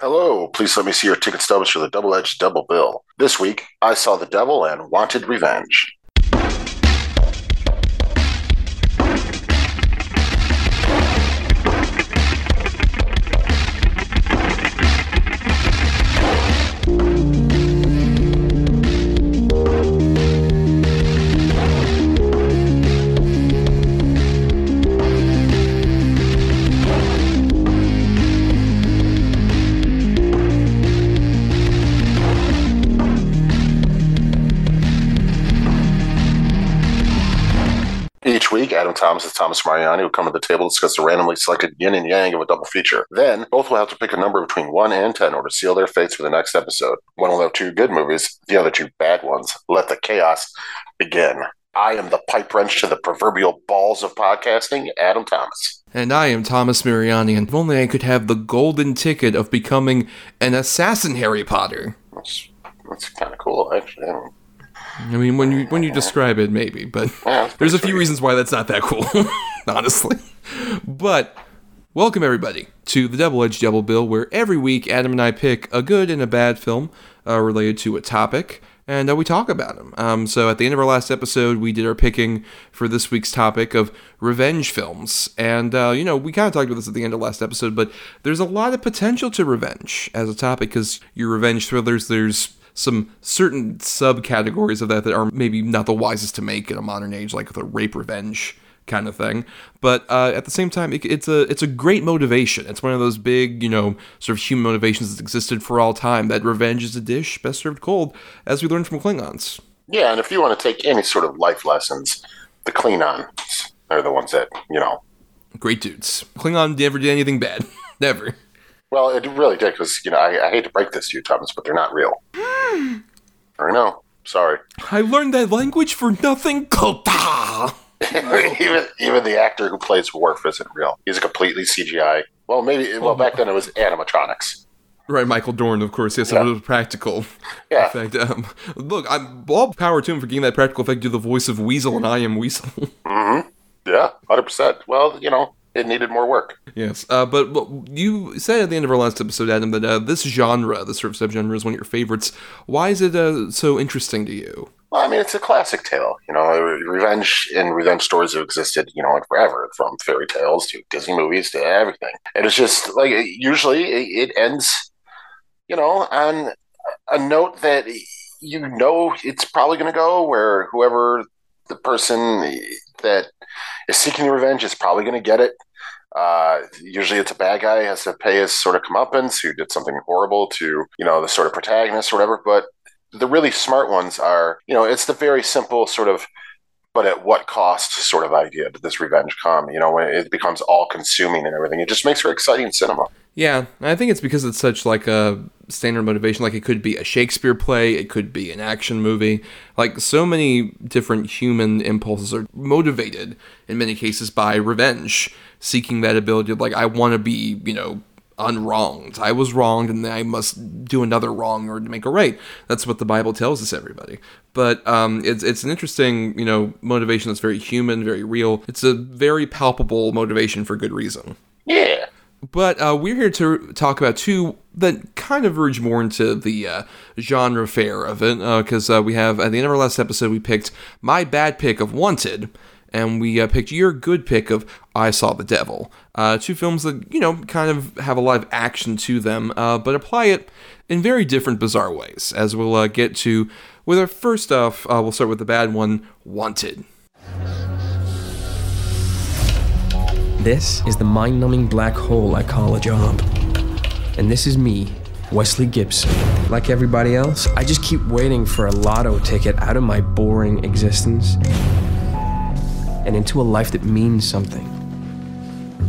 Hello, please let me see your ticket stubs for the double edged double bill. This week, I saw The Devil and Wanted Revenge. Thomas and Thomas Mariani will come to the table to discuss the randomly selected yin and yang of a double feature. Then, both will have to pick a number between 1 and 10 in order to seal their fates for the next episode. One will have two good movies, the other two bad ones. Let the chaos begin. I am the pipe wrench to the proverbial balls of podcasting, Adam Thomas. And I am Thomas Mariani, and if only I could have the golden ticket of becoming an assassin Harry Potter. That's, that's kind of cool, actually. I mean, when you when you describe it, maybe, but Yeah, there's a few reasons why that's not that cool, honestly. But welcome everybody to the Double Edged Double Bill, where every week Adam and I pick a good and a bad film uh, related to a topic, and uh, we talk about them. Um, so at the end of our last episode, we did our picking for this week's topic of revenge films, and uh, you know we kind of talked about this at the end of last episode, but there's a lot of potential to revenge as a topic because your revenge thrillers, there's some certain subcategories of that that are maybe not the wisest to make in a modern age, like the rape revenge kind of thing. But uh, at the same time, it, it's a it's a great motivation. It's one of those big, you know, sort of human motivations that's existed for all time. That revenge is a dish best served cold, as we learned from Klingons. Yeah, and if you want to take any sort of life lessons, the Klingons are the ones that, you know, Great dudes. Klingon never did anything bad. never. Well, it really did because you know I, I hate to break this to you, Thomas, but they're not real. I know. Sorry. I learned that language for nothing. Kota. even even the actor who plays Worf isn't real. He's a completely CGI. Well, maybe. Well, back then it was animatronics. Right, Michael Dorn, of course. Yes, it was a practical Yeah. effect. Um, look, I'm all power to him for getting that practical effect Do the voice of Weasel, and I am Weasel. Yeah, hundred percent. Well, you know, it needed more work. yes, uh, but what you said at the end of our last episode, Adam, that uh, this genre, this sort of subgenre, is one of your favorites. Why is it uh, so interesting to you? Well, I mean, it's a classic tale. You know, revenge and revenge stories have existed, you know, forever, from fairy tales to Disney movies to everything. And it's just like usually it it ends, you know, on a note that you know it's probably going to go where whoever the person that is seeking revenge is probably going to get it. Uh, usually it's a bad guy has to pay his sort of comeuppance who did something horrible to, you know, the sort of protagonist or whatever. But the really smart ones are, you know, it's the very simple sort of, but at what cost sort of idea did this revenge come? You know, when it becomes all consuming and everything, it just makes for exciting cinema. Yeah, I think it's because it's such like a standard motivation. Like it could be a Shakespeare play, it could be an action movie. Like so many different human impulses are motivated in many cases by revenge, seeking that ability of like I want to be, you know, unwronged. I was wronged and I must do another wrong in order to make a right. That's what the Bible tells us, everybody. But um, it's it's an interesting, you know, motivation that's very human, very real. It's a very palpable motivation for good reason. Yeah. But uh, we're here to talk about two that kind of verge more into the uh, genre fare of it, because uh, we have at the end of our last episode we picked my bad pick of Wanted, and we uh, picked your good pick of I Saw the Devil. Uh, two films that you know kind of have a lot of action to them, uh, but apply it in very different, bizarre ways. As we'll uh, get to with our first off, uh, we'll start with the bad one, Wanted. This is the mind numbing black hole I call a job. And this is me, Wesley Gibson. Like everybody else, I just keep waiting for a lotto ticket out of my boring existence and into a life that means something.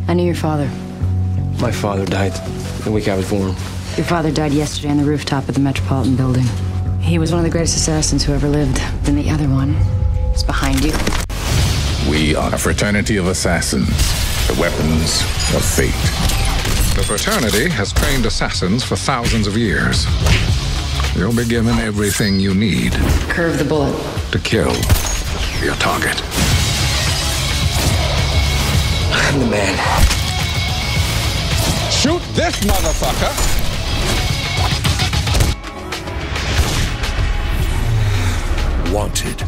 I knew your father. My father died the week I was born. Your father died yesterday on the rooftop of the Metropolitan Building. He was one of the greatest assassins who ever lived. Then the other one is behind you. We are a fraternity of assassins, the weapons of fate. The fraternity has trained assassins for thousands of years. You'll be given everything you need Curve the bullet. to kill your target. I'm the man. Shoot this motherfucker! Wanted.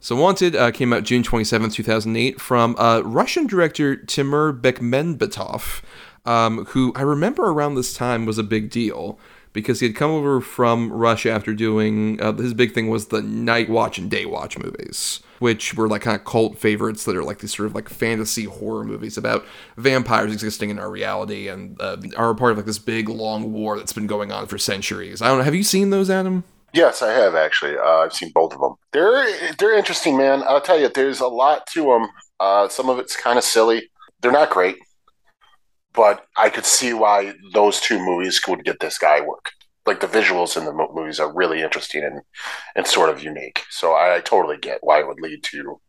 So Wanted uh, came out June 27, 2008 from uh, Russian director Timur Bekmambetov, um, who I remember around this time was a big deal because he had come over from Russia after doing uh, his big thing was the Night Watch and Day Watch movies which were like kind of cult favorites that are like these sort of like fantasy horror movies about vampires existing in our reality and uh, are a part of like this big long war that's been going on for centuries. I don't know. Have you seen those, Adam? Yes, I have actually. Uh, I've seen both of them. They're they're interesting, man. I'll tell you, there's a lot to them. Uh, some of it's kind of silly. They're not great, but I could see why those two movies would get this guy work. Like the visuals in the mo- movies are really interesting and and sort of unique. So I, I totally get why it would lead to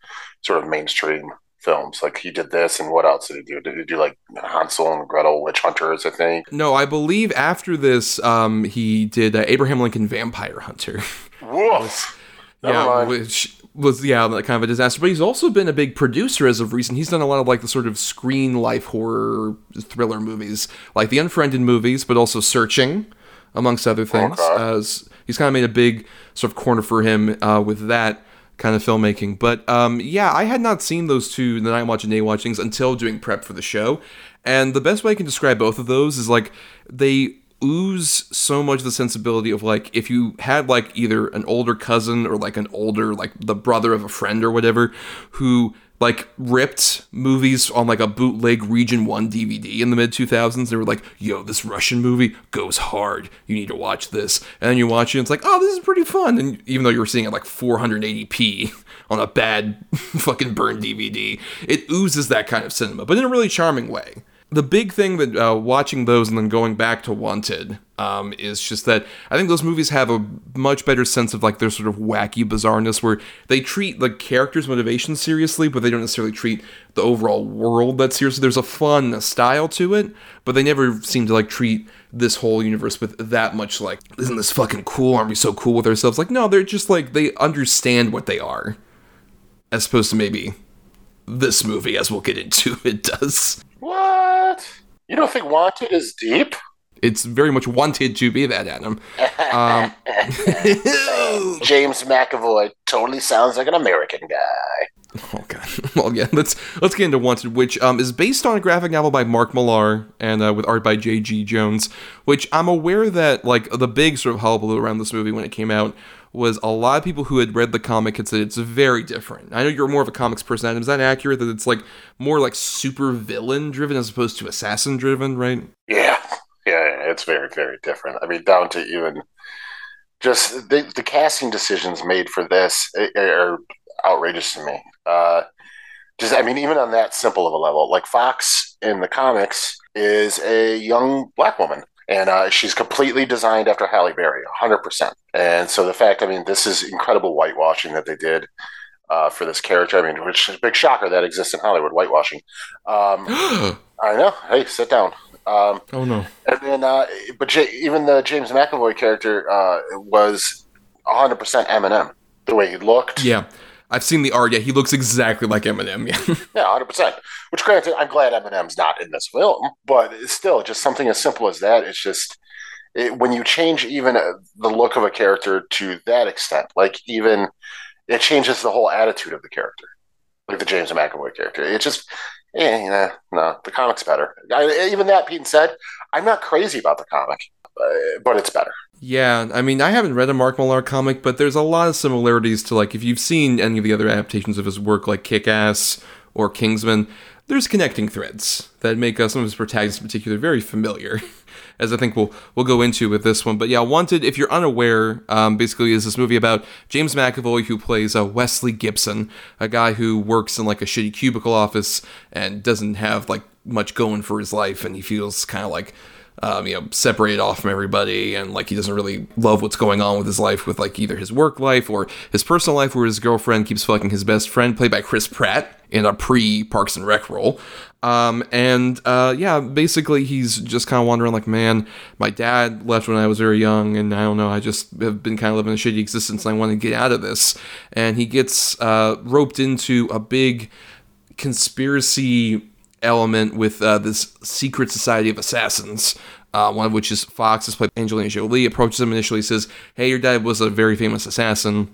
sort of mainstream films. Like he did this, and what else did he do? Did he do like Hansel and Gretel, Witch Hunters? I think. No, I believe after this, um, he did uh, Abraham Lincoln Vampire Hunter. Woof. Yeah, which was yeah, kind of a disaster. But he's also been a big producer as of recent. He's done a lot of like the sort of screen life horror thriller movies, like the Unfriended movies, but also Searching, amongst other things. Okay. As he's kind of made a big sort of corner for him uh, with that kind of filmmaking. But um, yeah, I had not seen those two, the Night Watch and Day Watch things, until doing prep for the show. And the best way I can describe both of those is like they ooze so much the sensibility of like if you had like either an older cousin or like an older like the brother of a friend or whatever who like ripped movies on like a bootleg region 1 dvd in the mid 2000s they were like yo this russian movie goes hard. You need to watch this. And then you watch it and it's like oh this is pretty fun. And even though you were seeing it like 480p on a bad fucking burned dvd it oozes that kind of cinema but in a really charming way. The big thing that uh, watching those and then going back to Wanted um, is just that I think those movies have a much better sense of like their sort of wacky bizarreness where they treat the characters' motivations seriously, but they don't necessarily treat the overall world that seriously. There's a fun style to it, but they never seem to like treat this whole universe with that much like, isn't this fucking cool? Aren't we so cool with ourselves? Like, no, they're just like they understand what they are, as opposed to maybe this movie, as we'll get into, it does. What? You don't think Wanted is deep? It's very much wanted to be that Adam. Um, James McAvoy totally sounds like an American guy. oh god. Well, yeah. Let's let's get into Wanted, which um, is based on a graphic novel by Mark Millar and uh, with art by J.G. Jones. Which I'm aware that like the big sort of hullabaloo around this movie when it came out was a lot of people who had read the comic had said it's very different. I know you're more of a comics person, Adam. Is that accurate? That it's like more like super villain driven as opposed to assassin driven, right? Yeah, yeah, it's very, very different. I mean, down to even just the, the casting decisions made for this are outrageous to me. Uh, just, I mean, even on that simple of a level, like Fox in the comics is a young black woman. And uh, she's completely designed after Halle Berry, 100%. And so the fact, I mean, this is incredible whitewashing that they did uh, for this character. I mean, which is a big shocker that exists in Hollywood, whitewashing. Um, I know. Hey, sit down. Um, Oh no. and then, uh, but J- even the James McAvoy character uh, was 100% Eminem. The way he looked. Yeah. I've seen the art. Yeah, he looks exactly like Eminem. Yeah. Yeah, 100%. Which, granted, I'm glad Eminem's not in this film, but it's still just something as simple as that. It's just it, when you change even uh, the look of a character to that extent, like even it changes the whole attitude of the character, like the James McAvoy character. It just, eh, nah, no, the comic's better. I, even that being said, I'm not crazy about the comic, uh, but it's better. Yeah, I mean, I haven't read a Mark Millar comic, but there's a lot of similarities to like if you've seen any of the other adaptations of his work, like Kick Ass or Kingsman. There's connecting threads that make uh, some of his protagonists in particular very familiar, as I think we'll we'll go into with this one. But yeah, Wanted, if you're unaware, um, basically is this movie about James McAvoy who plays uh, Wesley Gibson, a guy who works in like a shitty cubicle office and doesn't have like much going for his life, and he feels kind of like um, you know, separated off from everybody, and like he doesn't really love what's going on with his life, with like either his work life or his personal life, where his girlfriend keeps fucking his best friend, played by Chris Pratt in a pre Parks and Rec role. Um, and uh, yeah, basically he's just kind of wondering, like, man, my dad left when I was very young, and I don't know, I just have been kind of living a shitty existence, and I want to get out of this. And he gets uh, roped into a big conspiracy element with uh, this secret society of assassins. Uh, one of which is Fox, is played by Angelina Jolie, approaches him initially, says, "Hey, your dad was a very famous assassin,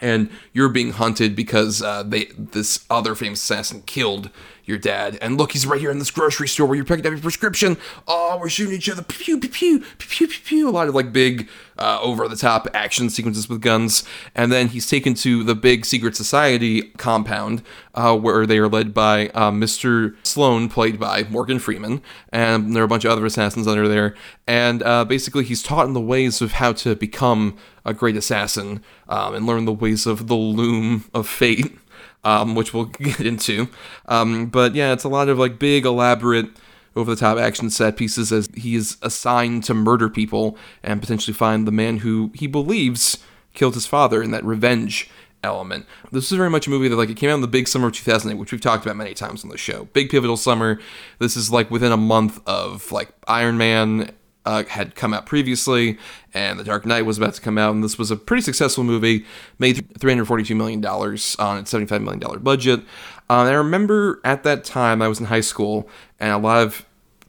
and you're being hunted because uh, they this other famous assassin killed your dad. And look, he's right here in this grocery store where you're picking up your prescription. Oh, we're shooting each other. Pew, pew, pew, pew, pew, pew. A lot of like big, uh, over the top action sequences with guns. And then he's taken to the big secret society compound uh, where they are led by uh, Mr. Sloan, played by Morgan Freeman. And there are a bunch of other assassins under there. And uh, basically, he's taught in the ways of how to become a great assassin um, and learn the ways of the loom of fate um, which we'll get into. Um, but yeah, it's a lot of like big, elaborate, over the top action set pieces as he is assigned to murder people and potentially find the man who he believes killed his father in that revenge element. This is very much a movie that like it came out in the big summer of 2008, which we've talked about many times on the show. Big pivotal summer. This is like within a month of like Iron Man uh, had come out previously, and The Dark Knight was about to come out, and this was a pretty successful movie, made $342 million on its $75 million budget. Uh, I remember at that time I was in high school, and a lot of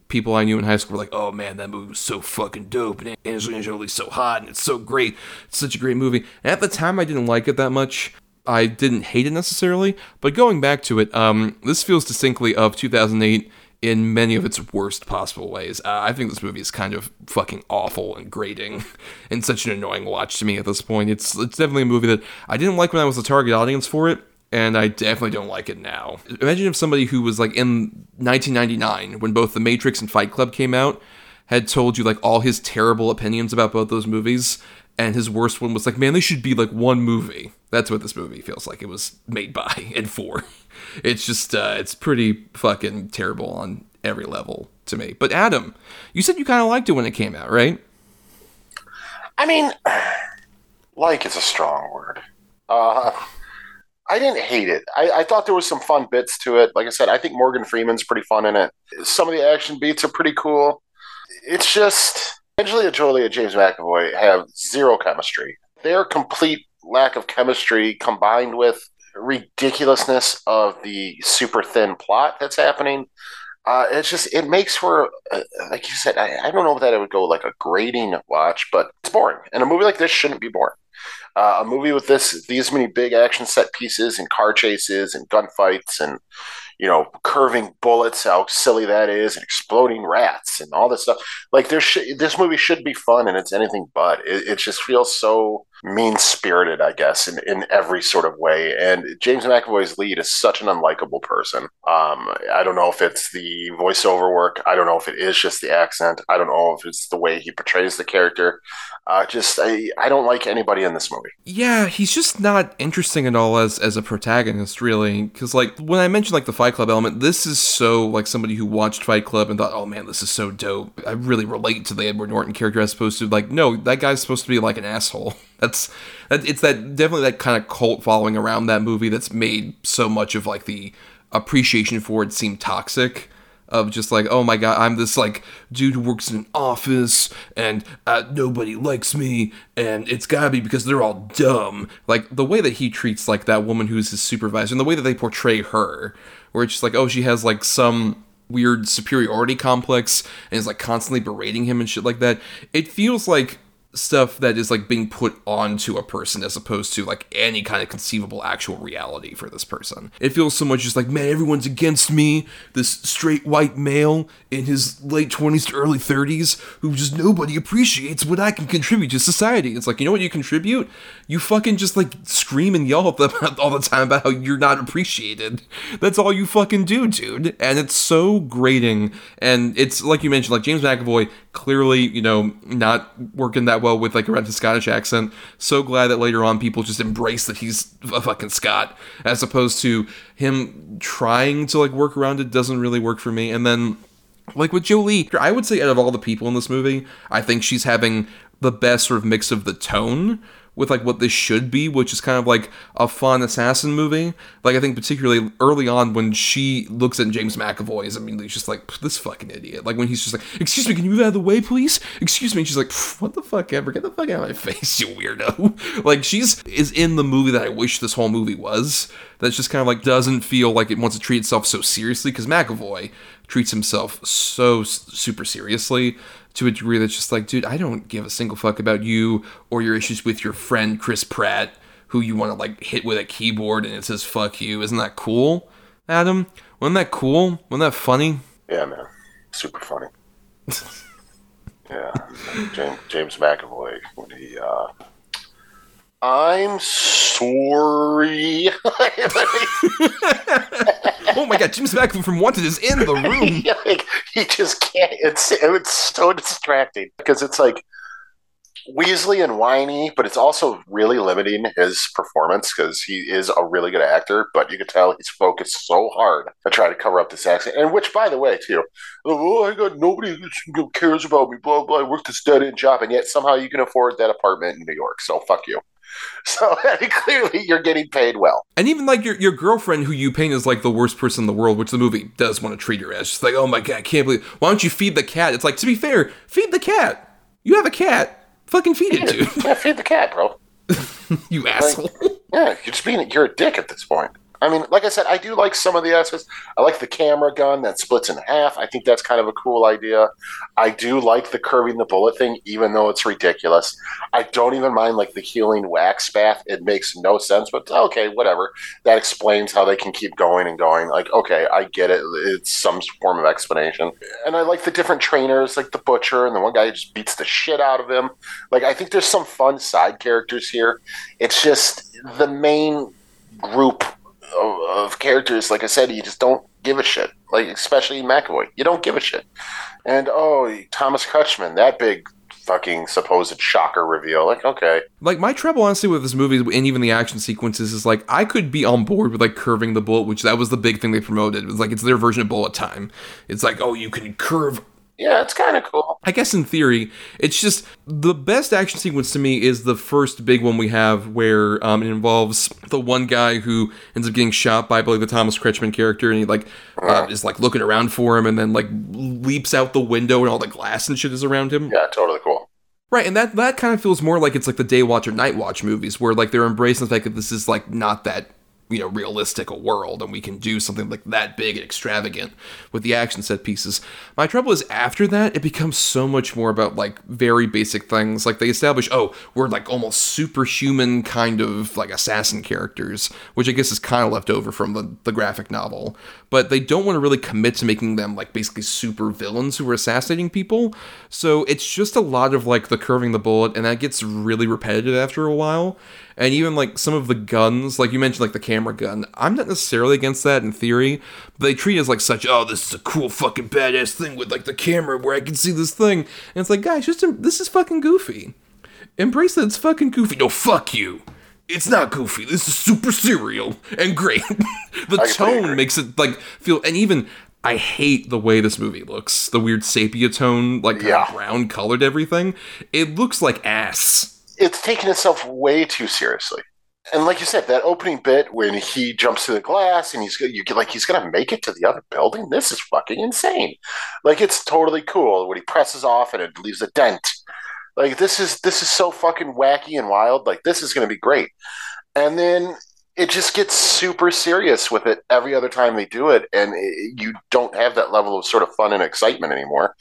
people I knew in high school were like, "Oh man, that movie was so fucking dope, and Angelina Jolie's so hot, and it's so great. It's such a great movie." And at the time, I didn't like it that much. I didn't hate it necessarily, but going back to it, um, this feels distinctly of 2008 in many of its worst possible ways. Uh, I think this movie is kind of fucking awful and grating and such an annoying watch to me at this point. It's it's definitely a movie that I didn't like when I was the target audience for it, and I definitely don't like it now. Imagine if somebody who was like in 1999 when both The Matrix and Fight Club came out had told you like all his terrible opinions about both those movies and his worst one was like, man, they should be like one movie. That's what this movie feels like. It was made by and for it's just uh, it's pretty fucking terrible on every level to me. But Adam, you said you kind of liked it when it came out, right? I mean, like is a strong word. Uh, I didn't hate it. I, I, thought there was some fun bits to it. Like I said, I think Morgan Freeman's pretty fun in it. Some of the action beats are pretty cool. It's just Angelina Jolie and James McAvoy have zero chemistry. Their complete lack of chemistry combined with ridiculousness of the super thin plot that's happening. Uh, it's just it makes for uh, like you said. I, I, don't know that it would go like a grading watch, but it's boring. And a movie like this shouldn't be boring. Uh, a movie with this these many big action set pieces and car chases and gunfights and you know curving bullets, how silly that is, and exploding rats and all this stuff. Like there, sh- this movie should be fun, and it's anything but. It, it just feels so mean spirited, I guess, in, in every sort of way. And James McAvoy's lead is such an unlikable person. Um, I don't know if it's the voiceover work. I don't know if it is just the accent. I don't know if it's the way he portrays the character. Uh, just I, I don't like anybody in this movie. Yeah, he's just not interesting at all as as a protagonist, really. Because like when I mentioned like the Fight Club element, this is so like somebody who watched Fight Club and thought, oh man, this is so dope. I really relate to the Edward Norton character as opposed to like, no, that guy's supposed to be like an asshole. That's that it's that definitely that kind of cult following around that movie that's made so much of like the appreciation for it seem toxic of just like, oh my god, I'm this like dude who works in an office and uh, nobody likes me, and it's gotta be because they're all dumb. Like the way that he treats like that woman who's his supervisor, and the way that they portray her, where it's just like, oh, she has like some weird superiority complex and is like constantly berating him and shit like that. It feels like stuff that is like being put onto a person as opposed to like any kind of conceivable actual reality for this person. It feels so much just like, man, everyone's against me. This straight white male in his late 20s to early 30s who just nobody appreciates what I can contribute to society. It's like, you know what you contribute? You fucking just like scream and yell at all the time about how you're not appreciated. That's all you fucking do, dude. And it's so grating. And it's like you mentioned, like James McAvoy clearly, you know, not working that well with like a rented Scottish accent. So glad that later on people just embrace that he's a fucking Scot, as opposed to him trying to like work around it doesn't really work for me. And then like with Jolie, I would say out of all the people in this movie, I think she's having the best sort of mix of the tone with like what this should be, which is kind of like a fun assassin movie. Like I think particularly early on when she looks at James McAvoy is immediately just like this fucking idiot. Like when he's just like, "Excuse me, can you move out of the way, please?" Excuse me. And she's like, "What the fuck ever? Get the fuck out of my face, you weirdo!" like she's is in the movie that I wish this whole movie was that's just kind of like doesn't feel like it wants to treat itself so seriously because McAvoy treats himself so super seriously to a degree that's just like, dude, I don't give a single fuck about you or your issues with your friend Chris Pratt, who you want to like hit with a keyboard and it says fuck you. Isn't that cool, Adam? Wasn't that cool? Wasn't that funny? Yeah, man. Super funny. yeah. James, James McAvoy when he uh I'm sorry. oh my god, James McAvoy from Wanted is in the room. Like, he just can't. It's it's so distracting because it's like Weasley and whiny, but it's also really limiting his performance because he is a really good actor. But you can tell he's focused so hard to try to cover up this accent. And which, by the way, too, oh, oh I got nobody cares about me. Blah blah. I work this dead end job, and yet somehow you can afford that apartment in New York. So fuck you. So I mean, clearly, you're getting paid well. And even like your, your girlfriend who you paint as like the worst person in the world, which the movie does want to treat her as. She's like, oh my god, I can't believe. Why don't you feed the cat? It's like to be fair, feed the cat. You have a cat. Fucking feed it, dude. Yeah, feed the cat, bro. you asshole. Yeah, you're just being you're a dick at this point. I mean, like I said, I do like some of the aspects. I like the camera gun that splits in half. I think that's kind of a cool idea. I do like the curving the bullet thing, even though it's ridiculous. I don't even mind like the healing wax bath. It makes no sense, but okay, whatever. That explains how they can keep going and going. Like, okay, I get it. It's some form of explanation. And I like the different trainers, like the butcher and the one guy who just beats the shit out of him. Like, I think there's some fun side characters here. It's just the main group of, of characters, like I said, you just don't give a shit. Like especially McAvoy, you don't give a shit. And oh, Thomas Kretschmann, that big fucking supposed shocker reveal. Like okay, like my trouble honestly with this movie and even the action sequences is like I could be on board with like curving the bullet, which that was the big thing they promoted. It was like it's their version of bullet time. It's like oh you can curve yeah, it's kind of cool. I guess in theory, it's just the best action sequence to me is the first big one we have where um, it involves the one guy who ends up getting shot by, I believe, the Thomas Kretschmann character, and he like uh, is like looking around for him, and then like leaps out the window, and all the glass and shit is around him. Yeah, totally cool. Right, and that that kind of feels more like it's like the Day Watch or Night Watch movies, where like they're embracing the fact that this is like not that you know realistic a world and we can do something like that big and extravagant with the action set pieces. My trouble is after that it becomes so much more about like very basic things. Like they establish oh we're like almost superhuman kind of like assassin characters which i guess is kind of left over from the, the graphic novel. But they don't want to really commit to making them like basically super villains who are assassinating people. So it's just a lot of like the curving the bullet and that gets really repetitive after a while and even like some of the guns, like you mentioned, like the camera gun. I'm not necessarily against that in theory, but they treat it as like such. Oh, this is a cool fucking badass thing with like the camera where I can see this thing, and it's like, guys, just this is fucking goofy. Embrace that it's fucking goofy. No, fuck you. It's not goofy. This is super serial and great. the tone makes it like feel, and even I hate the way this movie looks. The weird sepia tone, like yeah. brown colored everything. It looks like ass it's taking itself way too seriously. And like you said, that opening bit when he jumps through the glass and he's you get like he's gonna make it to the other building. This is fucking insane. Like it's totally cool when he presses off and it leaves a dent. Like this is this is so fucking wacky and wild. Like this is gonna be great. And then it just gets super serious with it every other time they do it, and it, you don't have that level of sort of fun and excitement anymore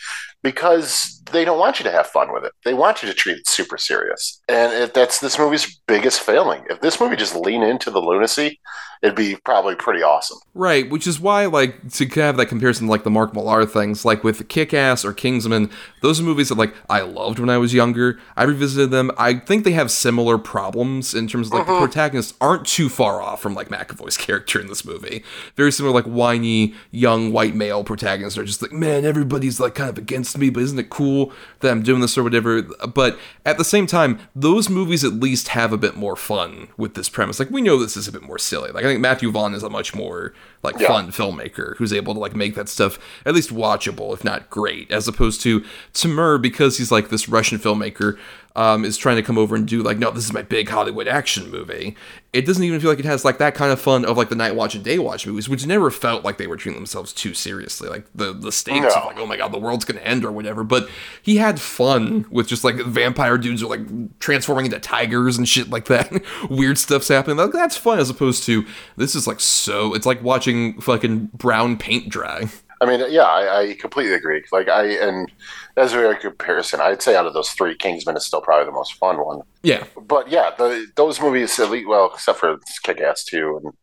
because they don't want you to have fun with it. They want you to treat it super serious, and it, that's this movie's biggest failing. If this movie just lean into the lunacy, it'd be probably pretty awesome. Right, which is why, like, to have that comparison, like the Mark Millar things, like with Kick Ass or Kingsman, those are movies that, like, I loved when I was younger. I revisited them. I think they have similar problems in terms of, like, Mm-hmm. the protagonists aren't too far off from, like, McAvoy's character in this movie. Very similar, like, whiny, young, white male protagonists are just like, man, everybody's, like, kind of against me, but isn't it cool that I'm doing this or whatever? But at the same time, those movies at least have a bit more fun with this premise. Like, we know this is a bit more silly. Like, I think Matthew Vaughn is a much more like Yeah. fun filmmaker who's able to like make that stuff at least watchable, if not great, as opposed to Timur because he's like this Russian filmmaker um, is trying to come over and do like, no, this is my big Hollywood action movie. It doesn't even feel like it has like that kind of fun of like the Night Watch and Day Watch movies, which never felt like they were treating themselves too seriously, like the the stakes No. of like, oh my god, the world's gonna end or whatever. But he had fun with just like vampire dudes are like transforming into tigers and shit like that. Weird stuff's happening. Like that's fun as opposed to this is like so. It's like watching fucking brown paint dry. I mean, yeah, I, I completely agree. Like I and that's a very good comparison. I'd say out of those three, Kingsman is still probably the most fun one. Yeah, But yeah, the those movies, elite, well, except for Kick Ass two and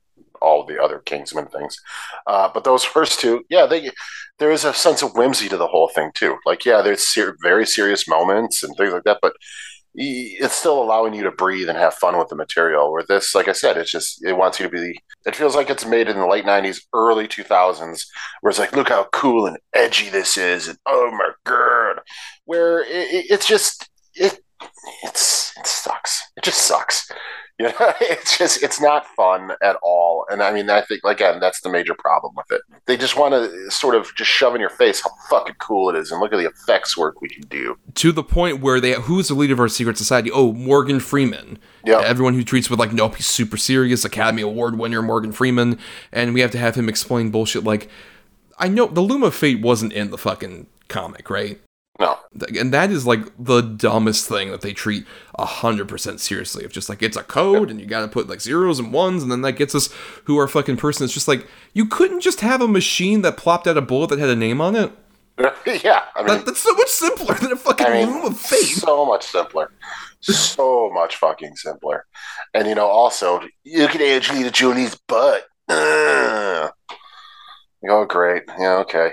all the other Kingsman things, uh, but those first two, yeah, they there is a sense of whimsy to the whole thing too. Like, yeah, there's ser- very serious moments and things like that, but it's still allowing you to breathe and have fun with the material. Where this, like I said, it's just it wants you to be. It feels like it's made in the late '90s, early 2000s, where it's like, look how cool and edgy this is, and oh my god, where it, it- it's just it it's it sucks. It just sucks. You know, it's just it's not fun at all. And I mean, I think again, that's the major problem with it. They just want to sort of just shove in your face how fucking cool it is, and look at the effects work we can do. to the point where they who's the leader of our secret society? Oh, Morgan Freeman. Yeah. Everyone who treats with like, nope, he's super serious, Academy Award winner Morgan Freeman, and we have to have him explain bullshit like, I know the Loom of Fate wasn't in the fucking comic, right? No, and that is like the dumbest thing that they treat a hundred percent seriously. Of just like it's a code, and you got to put like zeros and ones, and then that gets us who our fucking person. It's just like you couldn't just have a machine that plopped out a bullet that had a name on it. yeah, I mean, That, that's so much simpler than a fucking I mean, loom of fate. so much simpler, so much fucking simpler. And you know, also, look at Angelina Jolie's butt. Ugh. Oh, great. Yeah, okay.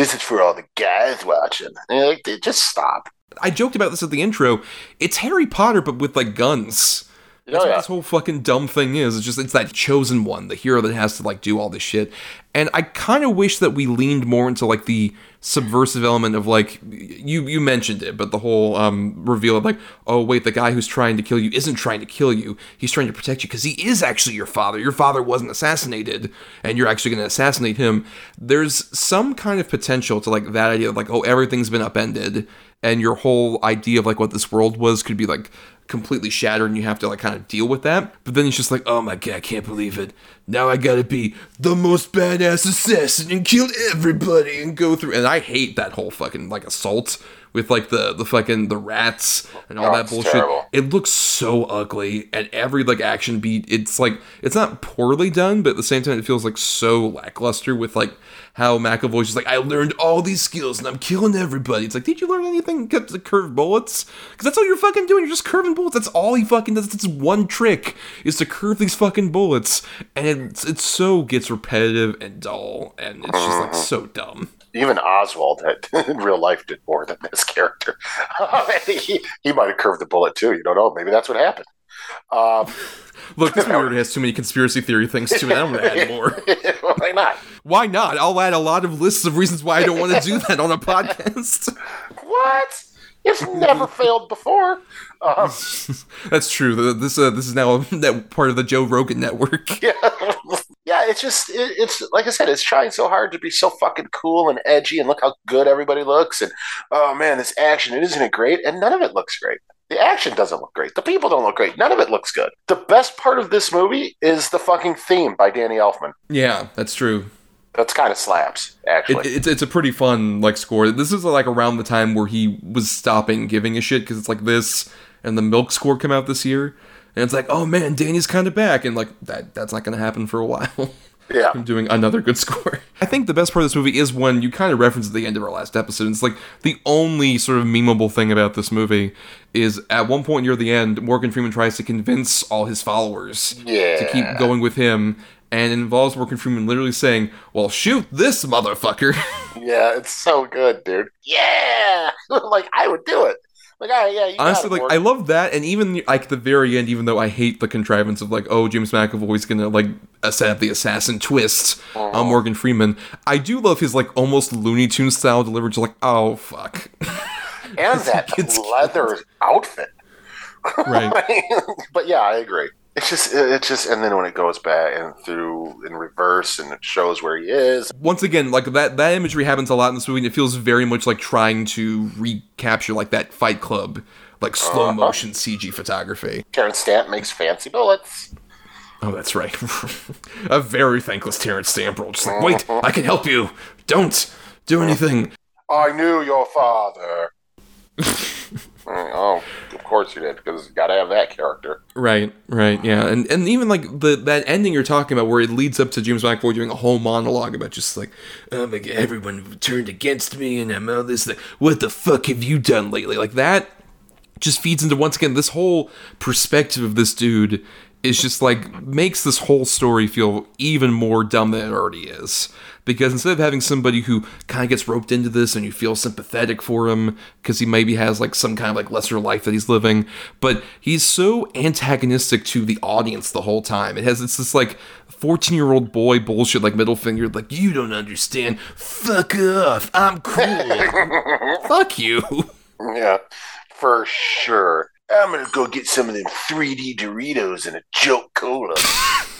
This is for all the guys watching. And like, just stop. I joked about this at the intro. It's Harry Potter, but with like guns. Oh, That's Oh, what this whole fucking dumb thing is. It's just it's that chosen one, the hero that has to like do all this shit. And I kind of wish that we leaned more into like the subversive element of like you you mentioned it, but the whole um reveal of like oh wait, the guy who's trying to kill you isn't trying to kill you. He's trying to protect you because he is actually your father. Your father wasn't assassinated, and you're actually going to assassinate him. There's some kind of potential to like that idea of like oh everything's been upended and your whole idea of like what this world was could be like completely shattered and you have to like kind of deal with that. But then it's just like oh my god i can't believe it. Now i gotta be the most badass assassin and kill everybody and go through and i hate that whole fucking like assault with like the the fucking the rats and all Oh, that bullshit terrible. it looks so ugly and every like action beat it's like it's not poorly done but at the same time it feels like so lackluster with like how McAvoy's just like I learned all these skills and I'm killing everybody. It's like did you learn anything except to curve bullets? Because that's all you're fucking doing. You're just curving bullets. That's all he fucking does. That's one trick is to curve these fucking bullets, and it's it so gets repetitive and dull, and it's just like mm-hmm. so dumb. Even Oswald had, in real life did more than this character. he, he might have curved the bullet too. You don't know. Maybe that's what happened. Um, Look, this movie already has too many conspiracy theory things to it. I don't want to add more. why not? Why not? I'll add a lot of lists of reasons why I don't want to do that on a podcast. What? It's never failed before. Um, That's true. This uh, this is now that part of the Joe Rogan network. yeah, yeah. It's just it, it's like I said. It's trying so hard to be so fucking cool and edgy, and look how good everybody looks. And oh man, this action, isn't it great? And none of it looks great. The action doesn't look great. The people don't look great. None of it looks good. The best part of this movie is the fucking theme by Danny Elfman. Yeah, that's true. That's kind of slaps, It, actually. it's it's a pretty fun like score. This is like around the time where he was stopping giving a shit because it's like this and the Milk score come out this year, and it's like oh man, Danny's kind of back, and like that that's not gonna happen for a while. Yeah, I'm doing another good score. I think the best part of this movie is when you kind of reference at the end of our last episode. It's like the only sort of memeable thing about this movie is at one point near the end, Morgan Freeman tries to convince all his followers to keep going with him. And it involves Morgan Freeman literally saying, Well, shoot this motherfucker. Yeah, it's so good, dude. Yeah, like I would do it. Like, I yeah. You got Honestly, like. I love that. And even like the very end, even though I hate the contrivance of like, oh, James McAvoy's gonna like set up the assassin twist on uh-huh. Morgan Freeman, I do love his like almost Looney Tunes style delivery. Just like, oh, fuck. and that leather outfit. Right. but yeah, I agree. It's just, it's just, and then when it goes back and through in reverse, and it shows where he is. Once again, like that that imagery happens a lot in this movie, and it feels very much like trying to recapture like that Fight Club, like slow Uh-huh. motion CG photography. Karen Stamp makes fancy bullets. Oh, that's right. a very thankless Terence Stamp role. Just like, wait, I can help you. Don't do anything. I knew your father. oh, of course you did, because you got to have that character. Right, right, yeah, and and even like the that ending you're talking about, where it leads up to James McAvoy doing a whole monologue about just like, oh everyone turned against me, and I'm all this. Like, what the fuck have you done lately? Like that just feeds into once again this whole perspective of this dude is just like makes this whole story feel even more dumb than it already is. Because instead of having somebody who kind of gets roped into this and you feel sympathetic for him because he maybe has like some kind of like lesser life that he's living, but he's so antagonistic to the audience the whole time. It has it's this like 14 year old boy bullshit like middle finger, like you don't understand. Fuck off. I'm cool. Fuck you. Yeah, for sure. I'm gonna go get some of them 3D Doritos and a Jolt Cola.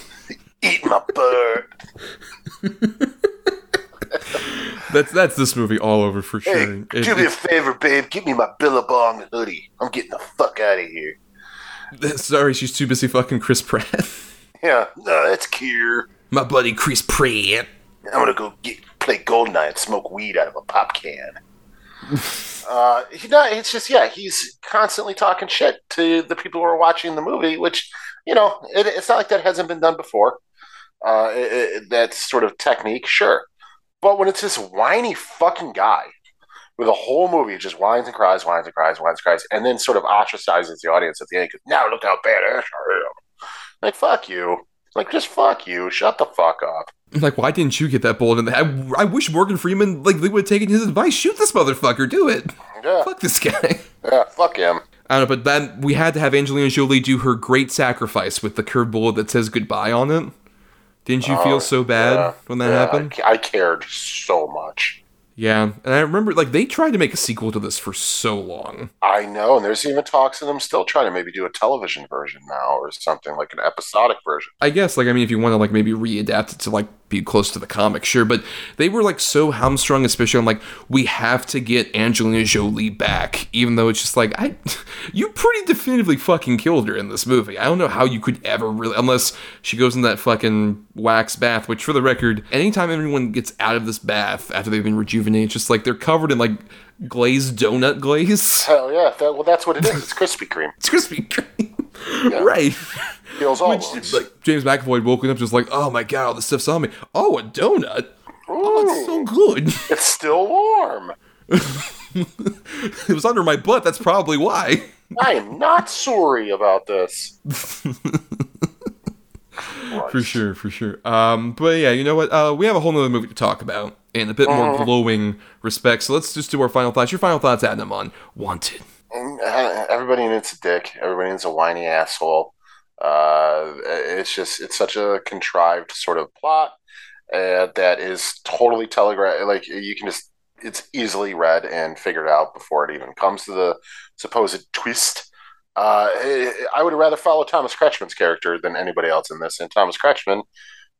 Eat my butt. That's that's this movie all over for sure. Hey, It- do me a favor, babe. Give me my Billabong hoodie. I'm getting the fuck out of here. sorry, she's too busy fucking Chris Pratt. Yeah, no, that's Kier. My buddy Chris Pratt. I'm gonna go get play Goldeneye and smoke weed out of a pop can. Uh, it's just yeah, he's constantly talking shit to the people who are watching the movie, which you know, it, it's not like that hasn't been done before. Uh, it, it, that sort of technique, sure, but when it's this whiny fucking guy with a whole movie just whines and cries, whines and cries, whines and cries, and then sort of ostracizes the audience at the end because now look how badass I am. Like fuck you. Like just fuck you. Shut the fuck up. Like, why didn't you get that bullet in the head? I, I wish Morgan Freeman like they would have taken his advice. Shoot this motherfucker. Do it. Yeah, Fuck this guy. yeah, fuck him. I don't know, but then we had to have Angelina Jolie do her great sacrifice with the curved bullet that says goodbye on it. Didn't you feel oh, so bad Yeah, when that yeah, happened? I, I cared so much. Yeah, and I remember like they tried to make a sequel to this for so long. I know, and there's even talks of them still trying to maybe do a television version now or something like an episodic version. I guess like I mean if you want to like maybe readapt it to like be close to the comic, sure, but they were like so hamstrung, especially on like we have to get Angelina Jolie back, even though it's just like I, you pretty definitively fucking killed her in this movie. I don't know how you could ever really, unless she goes in that fucking wax bath. Which, for the record, anytime anyone gets out of this bath after they've been rejuvenated, it's just like they're covered in like glazed donut glaze. Hell yeah, that, well that's what it is. It's Krispy Kreme. It's Krispy Kreme, right? Feels all Which, like James McAvoy woken up just like, oh my god, all this stuff's on me. Oh, a donut. Oh, it's so good. It's still warm. it was under my butt. That's probably why. I am not sorry about this. For sure, for sure. Um, but yeah, you know what? Uh, we have a whole nother movie to talk about in a bit more glowing respect. So let's just do our final thoughts. Your final thoughts, Adam, on Wanted. Uh, Everybody needs a dick. Everybody needs a whiny asshole. Uh, it's just it's such a contrived sort of plot uh, that is totally telegraphed. Like you can just it's easily read and figured out before it even comes to the supposed twist. Uh, I would rather follow Thomas Kretschmann's character than anybody else in this. And Thomas Kretschmann,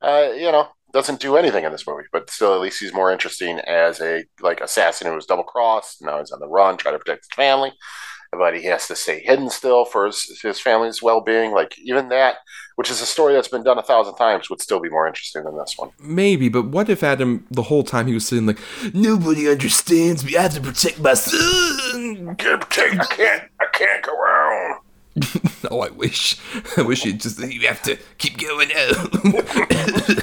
uh, you know, doesn't do anything in this movie, but still, at least he's more interesting as a like assassin who was double crossed. Now he's on the run, trying to protect his family, but he has to stay hidden still for his, his family's well being. Like even that, which is a story that's been done a thousand times, would still be more interesting than this one. Maybe, but what if Adam, the whole time he was sitting like, nobody understands me. I have to protect my son. I can't. I can't go around. Oh, I wish. I wish you just you have to keep going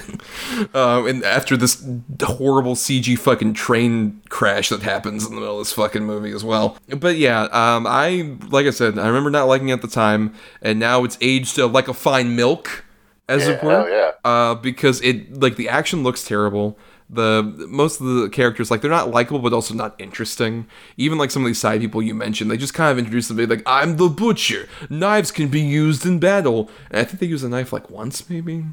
um, and after this horrible CG fucking train crash that happens in the middle of this fucking movie as well. But yeah, um, I like I said, I remember not liking it at the time, and now it's aged uh, like a fine milk, as it were. yeah. Uh, because it like the action looks terrible. The most of the characters like they're not likable, but also not interesting. Even like some of these side people you mentioned, they just kind of introduce them like I'm the butcher. Knives can be used in battle, and I think they use a knife like once maybe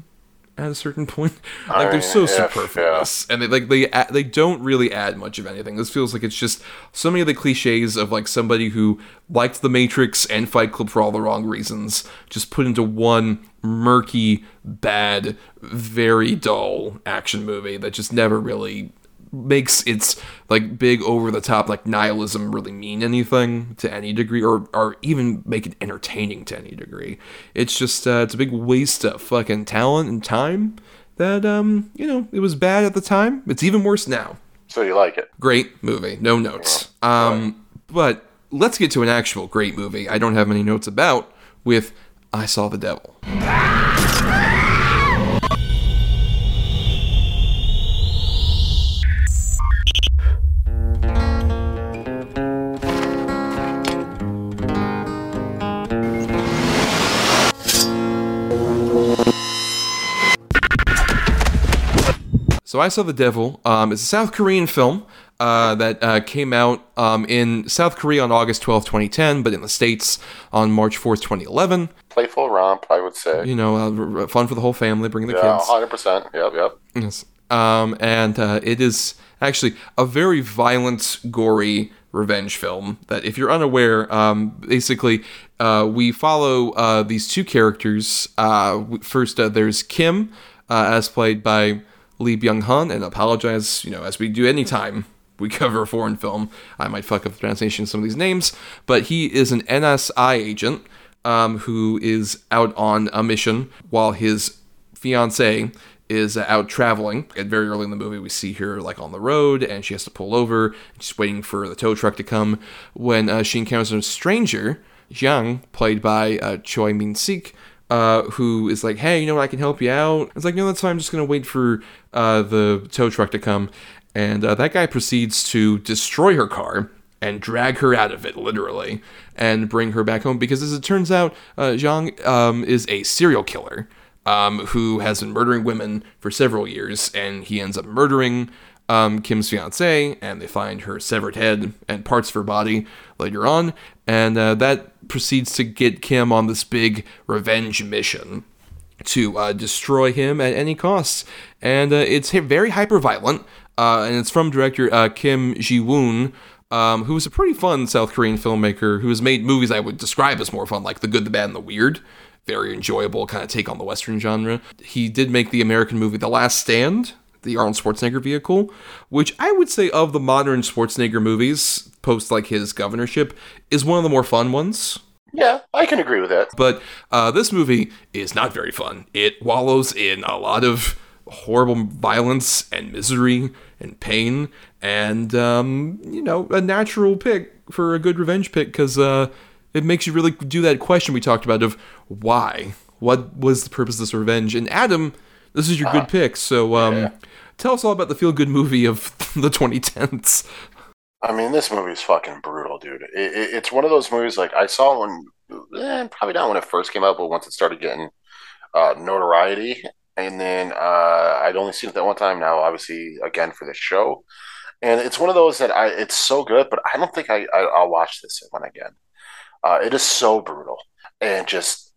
at a certain point. Like they're so mean, yeah, superfluous, and they like they they don't really add much of anything. This feels like it's just so many of the cliches of like somebody who liked The Matrix and Fight Club for all the wrong reasons, just put into one murky, bad, very dull action movie that just never really makes its like big over the top like nihilism really mean anything to any degree or or even make it entertaining to any degree. It's just uh, it's a big waste of fucking talent and time that um you know it was bad at the time. It's even worse now. So you like it? great movie. No notes. Um but let's get to an actual great movie i don't have many notes about with i saw the devil So I saw the devil. Um, it's a South Korean film uh, that uh, came out um, in South Korea on August twelfth, 2010, but in the States on March 4th, 2011. Playful romp, I would say. You know, uh, r- fun for the whole family, bring the Yeah, kids. hundred percent. Yep, yep. Yes. Um, and uh, it is actually a very violent, gory revenge film that, if you're unaware, um, basically uh, we follow uh, these two characters. Uh, first, uh, there's Kim, uh, as played by Lee Byung Hun, and apologize, you know, as we do anytime we cover a foreign film, I might fuck up the pronunciation of some of these names, but he is an NSI agent um, who is out on a mission while his fiance is uh, out traveling. Very early in the movie, we see her like on the road, and she has to pull over. She's waiting for the tow truck to come when uh, she encounters a stranger, Jang, played by uh, Choi Min Sik. Uh, who is like, hey, you know what, I can help you out. It's like, no, that's fine. I'm just gonna wait for uh, the tow truck to come, and uh, that guy proceeds to destroy her car and drag her out of it, literally, and bring her back home. Because as it turns out, uh, Jang um, is a serial killer um, who has been murdering women for several years, and he ends up murdering um, Kim's fiance, and they find her severed head and parts of her body later on, and uh, that proceeds to get Kim on this big revenge mission to uh, destroy him at any cost. And uh, it's very hyper violent, uh, and it's from director uh, Kim Ji Woon. Um, who is a pretty fun South Korean filmmaker who has made movies I would describe as more fun, like The Good, the Bad, and the Weird. Very enjoyable kind of take on the Western genre. He did make the American movie The Last Stand, the Arnold Schwarzenegger vehicle, which I would say of the modern Schwarzenegger movies, post like his governorship, is one of the more fun ones. Yeah, I can agree with that. But uh, this movie is not very fun. It wallows in a lot of horrible violence and misery and pain, and um, you know, a natural pick for a good revenge pick because uh, it makes you really do that question we talked about of why, what was the purpose of this revenge? And Adam, this is your good pick, so um, Yeah. tell us all about the feel good movie of the 2010s. I mean, this movie's fucking brutal, dude. It, it, it's one of those movies like I saw when, eh, probably not when it first came out, but once it started getting uh, notoriety, and then uh, I'd only seen it that one time. Now, obviously, again for this show, and it's one of those that I it's so good, but I don't think I, I I'll watch this one again. Uh, it is so brutal and just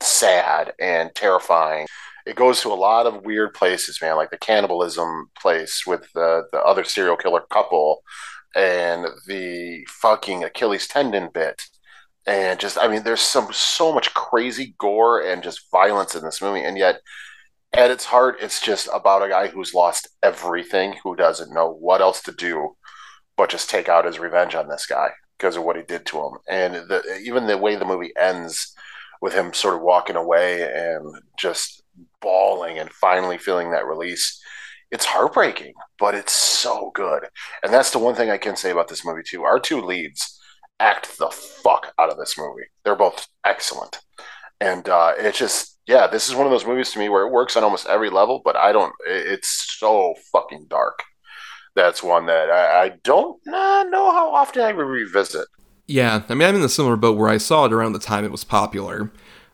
sad and terrifying. It goes to a lot of weird places, man, like the cannibalism place with the the other serial killer couple and the fucking Achilles tendon bit. And just I mean there's some so much crazy gore and just violence in this movie and yet at its heart it's just about a guy who's lost everything who doesn't know what else to do but just take out his revenge on this guy because of what he did to him and the, even the way the movie ends with him sort of walking away and just bawling and finally feeling that release it's heartbreaking, but it's so good. And that's the one thing I can say about this movie too. Our two leads act the fuck out of this movie. They're both excellent. And uh, it's just, yeah, this is one of those movies to me where it works on almost every level, but I don't, it's so fucking dark. That's one that I, I don't uh, know how often I revisit. Yeah, I mean, I'm in a similar boat where I saw it around the time it was popular.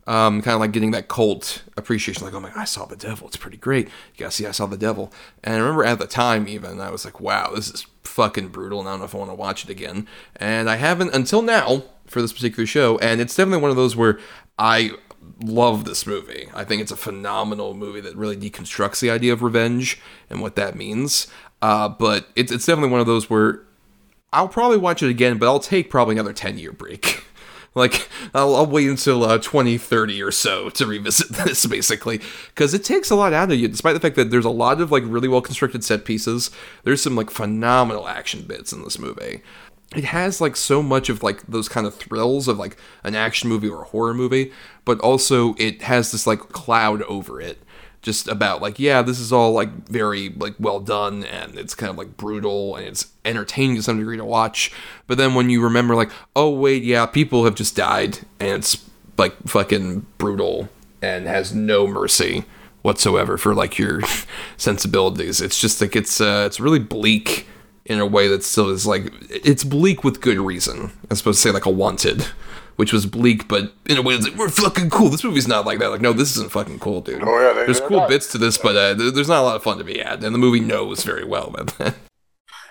Um, kind of like getting that cult appreciation, like, oh my I saw the devil. It's pretty great. You gotta see, I saw the devil. And I remember at the time, even, I was like, wow, this is fucking brutal, and I don't know if I want to watch it again. And I haven't until now for this particular show. And it's definitely one of those where I love this movie. I think it's a phenomenal movie that really deconstructs the idea of revenge and what that means. Uh, but it's, it's definitely one of those where I'll probably watch it again, but I'll take probably another 10 year break. Like, I'll, I'll wait until uh, 2030 or so to revisit this, basically, because it takes a lot out of you, despite the fact that there's a lot of like really well constructed set pieces. There's some like phenomenal action bits in this movie. It has like so much of like those kind of thrills of like an action movie or a horror movie, but also it has this like cloud over it just about like yeah this is all like very like well done and it's kind of like brutal and it's entertaining to some degree to watch. But then when you remember like oh wait yeah people have just died and it's like fucking brutal and has no mercy whatsoever for like your sensibilities. It's just like it's uh it's really bleak in a way that still is like it's bleak with good reason as opposed to say like a wanted which was bleak, but in a way, it's like, we're fucking cool. This movie's not like that. Like, no, this isn't fucking cool, dude. Oh, yeah, they- there's cool not. bits to this, but uh, there's not a lot of fun to be had, and the movie knows very well about that.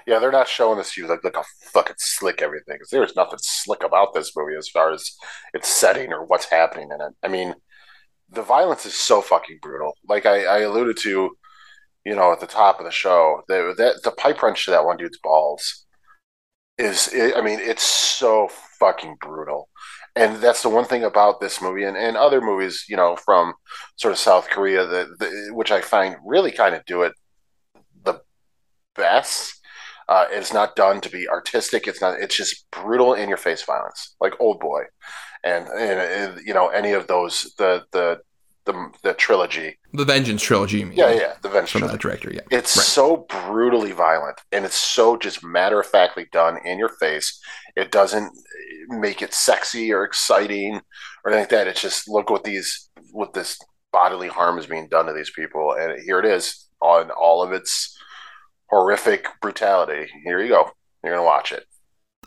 Yeah, they're not showing this to you like look how fucking slick everything is. There's nothing slick about this movie as far as its setting or what's happening in it. I mean, the violence is so fucking brutal. Like I, I alluded to, you know, at the top of the show, the that the pipe wrench to that one dude's balls is. I mean, it's so fucking brutal. And that's the one thing about this movie and, and other movies, you know, from sort of South Korea, that, which I find really kind of do it the best. Uh, it's not done to be artistic. It's not. It's just brutal in your face violence, like Old Boy, and, and, and you know any of those the the the, the trilogy. the Vengeance trilogy, you mean? Yeah, yeah, the Vengeance From trilogy. that director, yeah. It's Right. so brutally violent, and it's so just matter of factly done in your face. It doesn't make it sexy or exciting or anything like that. It's just look what these what this bodily harm is being done to these people, and here it is on all of its horrific brutality. Here you go. You're gonna watch it.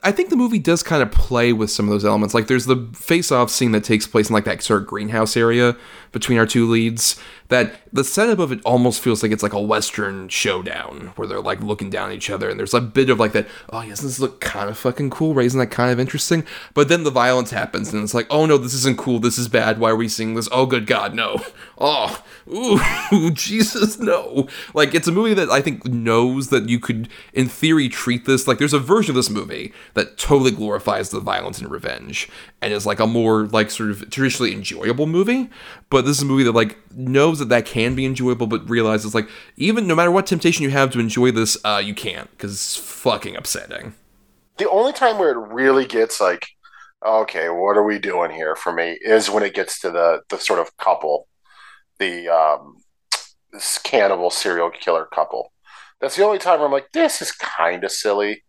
I think the movie does kind of play with some of those elements. Like there's the face-off scene that takes place in like that sort of greenhouse area between our two leads. That the setup of it almost feels like it's like a western showdown where they're like looking down at each other, and there's a bit of like that. Oh, yes, this look kind of fucking cool? Isn't that kind of interesting? But then the violence happens, and it's like, oh no, this isn't cool. This is bad. Why are we seeing this? Oh, good God, no. Oh, ooh, Jesus, no. Like it's a movie that I think knows that you could, in theory, treat this like there's a version of this movie that totally glorifies the violence and revenge and is like a more like sort of traditionally enjoyable movie. But this is a movie that like knows that that can be enjoyable, but realizes like even no matter what temptation you have to enjoy this, uh, you can't because it's fucking upsetting. The only time where it really gets like, okay, what are we doing here for me is when it gets to the the sort of couple, the um, this cannibal serial killer couple. That's the only time where I'm like, this is kind of silly,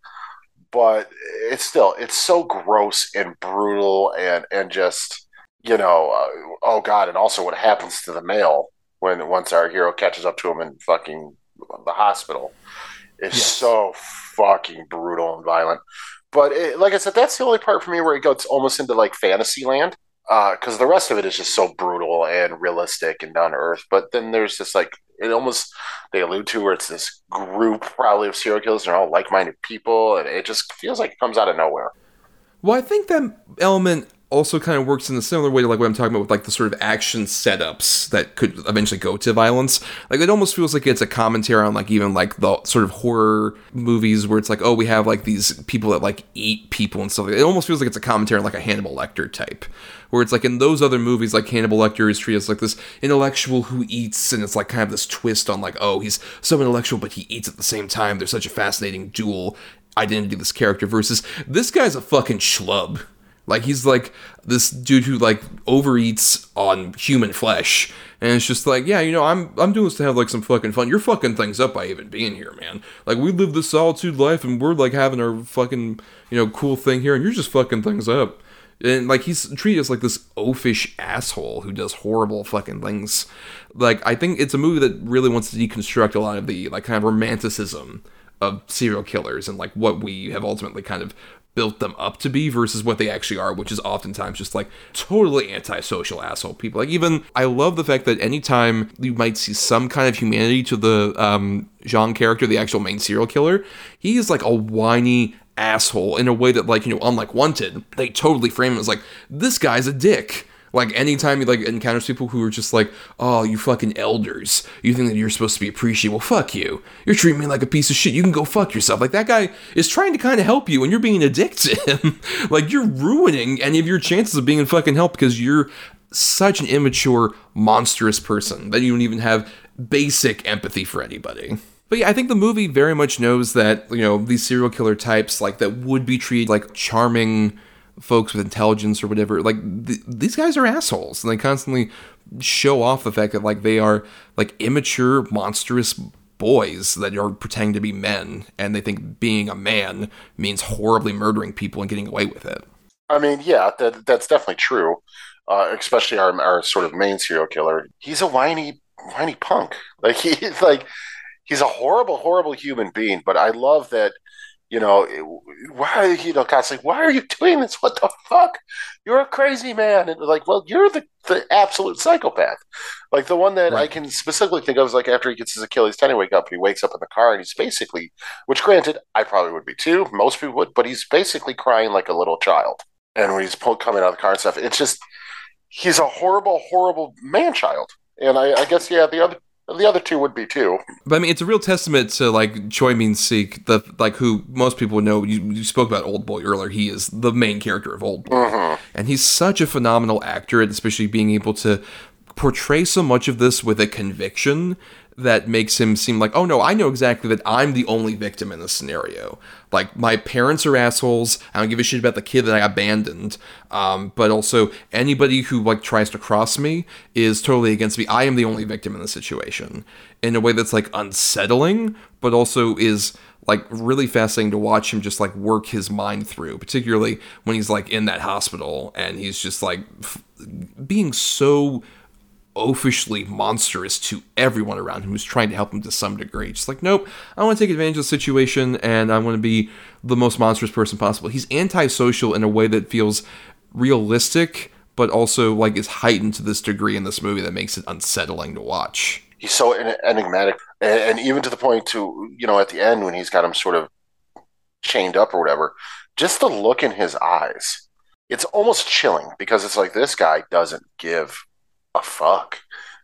but it's still it's so gross and brutal and and just you know, uh, oh god, and also what happens to the male when once our hero catches up to him in fucking the hospital is Yes. so fucking brutal and violent. But it, like I said, that's the only part for me where it goes almost into like fantasy land. Because the rest of it is just so brutal and realistic and down to earth. But then there's this like it almost they allude to where it's this group probably of serial killers. They're all like-minded people, and it just feels like it comes out of nowhere. Well, I think that element also kind of works in a similar way to like what I'm talking about with like the sort of action setups that could eventually go to violence. Like it almost feels like it's a commentary on like even like the sort of horror movies where it's like, oh, we have like these people that like eat people and stuff. It almost feels like it's a commentary on like a Hannibal Lecter type. Where it's like in those other movies, like Hannibal Lecter is treated as like this intellectual who eats, and it's like kind of this twist on like, oh, he's so intellectual, but he eats at the same time. There's such a fascinating dual identity of this character versus this guy's a fucking schlub. Like he's like this dude who like overeats on human flesh, and it's just like, yeah, you know, I'm I'm doing this to have like some fucking fun. You're fucking things up by even being here, man. Like we live this solitude life, and we're like having our fucking you know cool thing here, and you're just fucking things up. And like he's treated as like this oafish asshole who does horrible fucking things. Like I think it's a movie that really wants to deconstruct a lot of the like kind of romanticism of serial killers and like what we have ultimately kind of built them up to be versus what they actually are, which is oftentimes just like totally antisocial asshole people. Like even I love the fact that anytime you might see some kind of humanity to the um Jang character, the actual main serial killer, he is like a whiny asshole in a way that like, you know, unlike Wanted, they totally frame him as like, this guy's a dick. Like anytime you like encounters people who are just like, "Oh, you fucking elders, you think that you're supposed to be appreciated? Well, fuck you. You're treating me like a piece of shit. You can go fuck yourself." Like that guy is trying to kind of help you, and you're being a dick to him. like you're ruining any of your chances of being in fucking help because you're such an immature, monstrous person that you don't even have basic empathy for anybody. But yeah, I think the movie very much knows that, you know, these serial killer types, like, that would be treated like charming folks with intelligence or whatever, like, th- these guys are assholes. And they constantly show off the fact that, like, they are, like, immature, monstrous boys that are pretending to be men. And they think being a man means horribly murdering people and getting away with it. I mean, yeah, that, that's definitely true. Uh, especially our, our sort of main serial killer. He's a whiny, whiny punk. Like, he's like, he's a horrible, horrible human being. But I love that, you know, why, you know, God's like, why are you doing this? What the fuck? You're a crazy man. And like, well, you're the, the absolute psychopath. Like the one that right. I can specifically think of is like after he gets his Achilles tendon wake up, he wakes up in the car and he's basically, which granted, I probably would be too. Most people would, but he's basically crying like a little child. And when he's coming out of the car and stuff, it's just, he's a horrible, horrible man child. And I, I guess, yeah, the other the other two would be too. But I mean, it's a real testament to like Choi Min Sik, the like who most people would know. You, you spoke about Old Boy earlier. He is the main character of Old Boy, mm-hmm. and he's such a phenomenal actor, and especially being able to portray so much of this with a conviction that makes him seem like, oh no, I know exactly that I'm the only victim in this scenario. Like my parents are assholes. I don't give a shit about the kid that I abandoned. Um, but also anybody who like tries to cross me is totally against me. I am the only victim in the situation in a way that's like unsettling, but also is like really fascinating to watch him just like work his mind through, particularly when he's like in that hospital and he's just like f- being so oafishly monstrous to everyone around him who's trying to help him to some degree. Just like, nope, I want to take advantage of the situation and I want to be the most monstrous person possible. He's antisocial in a way that feels realistic, but also like is heightened to this degree in this movie that makes it unsettling to watch. He's so enigmatic, and even to the point to you know at the end when he's got him sort of chained up or whatever, just the look in his eyes. It's almost chilling because it's like this guy doesn't give a fuck,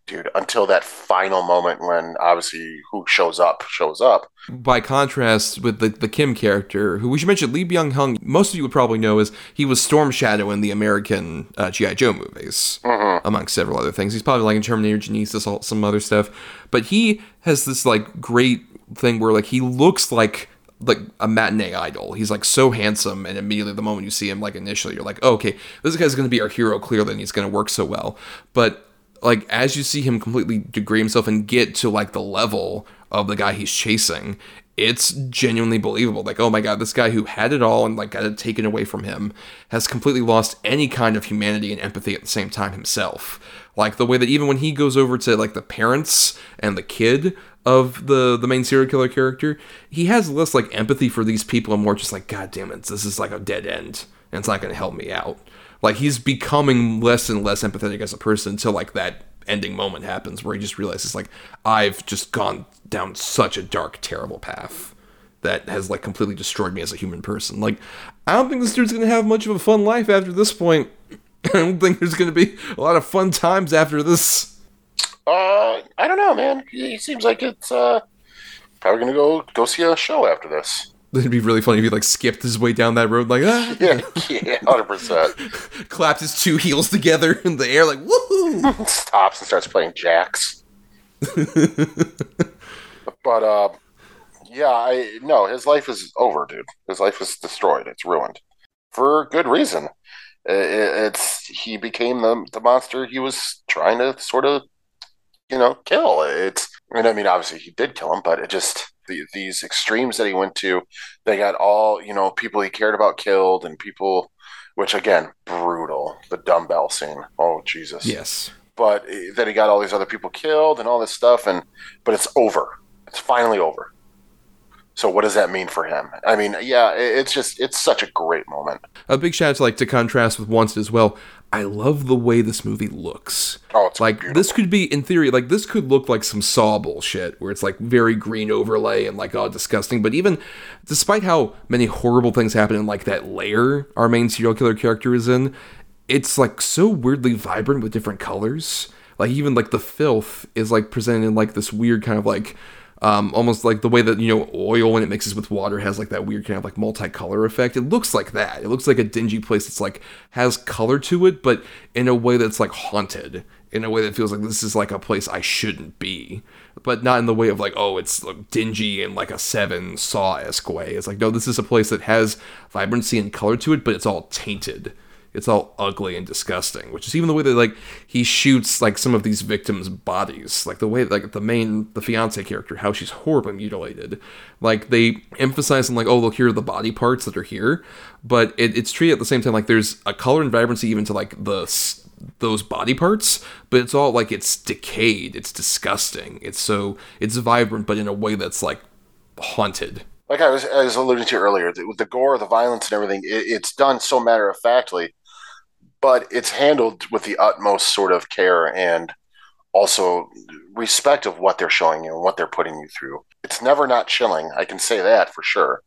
dude, until that final moment when obviously who shows up shows up. By contrast with the, the Kim character, who we should mention, Lee Byung Hun, most of you would probably know is he was Storm Shadow in the American uh, G.I. Joe movies, mm-hmm. amongst several other things. He's probably like in Terminator Genisys, some other stuff. But he has this like great thing where like he looks like like a matinee idol. He's like so handsome, and immediately the moment you see him, like initially, you're like, oh, okay, this guy's going to be our hero clearly, and he's going to work so well. But like as you see him completely degrade himself and get to like the level of the guy he's chasing, it's genuinely believable. Like, oh my god, this guy who had it all and like got it taken away from him has completely lost any kind of humanity and empathy at the same time himself. Like the way that even when he goes over to like the parents and the kid of the the main serial killer character, he has less like empathy for these people and more just like, God damn it, this is like a dead end and it's not gonna help me out. Like he's becoming less and less empathetic as a person until like that ending moment happens where he just realizes like I've just gone down such a dark, terrible path that has like completely destroyed me as a human person. Like I don't think this dude's gonna have much of a fun life after this point. I don't think there's gonna be a lot of fun times after this. Uh, I don't know, man. It seems like it's uh probably gonna go go see a show after this. It'd be really funny if he like skipped his way down that road, like ah. yeah, yeah, hundred percent. Claps his two heels together in the air, like woohoo! Stops and starts playing jacks. but uh, yeah, I no, his life is over, dude. His life is destroyed. It's ruined for good reason. It's he became the the monster he was trying to sort of you know, kill. It's, and I mean, obviously he did kill him, but it just, the, these extremes that he went to, they got all, you know, people he cared about killed and people, which again, brutal. The dumbbell scene. Oh, Jesus. Yes. But eh, then he got all these other people killed and all this stuff. And, but it's over. It's finally over. So what does that mean for him? I mean, yeah, it's just it's such a great moment. A big shout out to like to contrast with Wanted as well. I love the way this movie looks. Oh, it's like beautiful. this could be in theory like this could look like some Saw bullshit where it's like very green overlay and like oh disgusting. But even despite how many horrible things happen in like that layer our main serial killer character is in, it's like so weirdly vibrant with different colors. Like even like the filth is like presented in like this weird kind of like um, almost like the way that you know oil when it mixes with water has like that weird kind of like multicolor effect. It looks like that. It looks like a dingy place that's like has color to it, but in a way that's like haunted. In a way that feels like this is like a place I shouldn't be, but not in the way of like oh it's like dingy and like a seven saw esque way. It's like no, this is a place that has vibrancy and color to it, but it's all tainted it's all ugly and disgusting which is even the way that like he shoots like some of these victims bodies like the way like the main the fiance character how she's horribly mutilated. Like they emphasize on like oh look here are the body parts that are here but it, it's treated at the same time like there's a color and vibrancy even to like the those body parts but it's all like it's decayed it's disgusting it's so it's vibrant but in a way that's like haunted. Like I was, I was alluding to earlier, with the gore, the violence, and everything, it, it's done so matter of factly but it's handled with the utmost sort of care and also respect of what they're showing you and what they're putting you through. It's never not chilling. I can say that for sure.